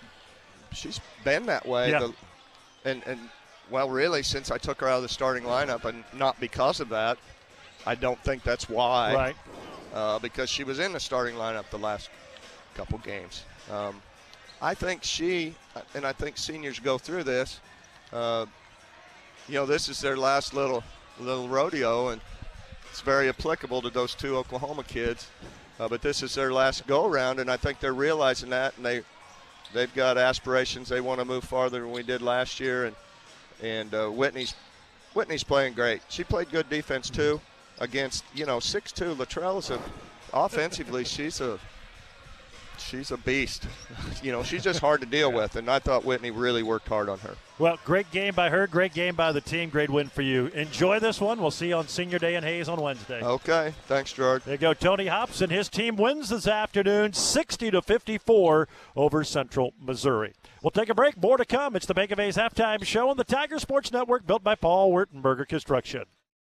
she's been that way Yeah. the, and and well really since I took her out of the starting lineup and not because of that I don't think that's why Right. uh, because she was in the starting lineup the last couple games um, I think she and I think seniors go through this uh, you know this is their last little little rodeo and it's very applicable to those two Oklahoma kids uh, but this is their last go around and I think they're realizing that and they they've got aspirations. They want to move farther than we did last year, and and uh, Whitney's Whitney's playing great. She played good defense too against you know six two. Littrell is a offensively she's a she's a beast. you know she's just hard to deal with, and I thought Whitney really worked hard on her. Well, great game by her, great game by the team, great win for you. Enjoy this one. We'll see you on Senior Day in Hays on Wednesday. Okay, thanks, George. There you go. Tony Hobson. His team wins this afternoon, 60 to 54 over Central Missouri. We'll take a break. More to come. It's the Bank of Hays halftime show on the Tiger Sports Network, built by Paul Wertenberger Construction.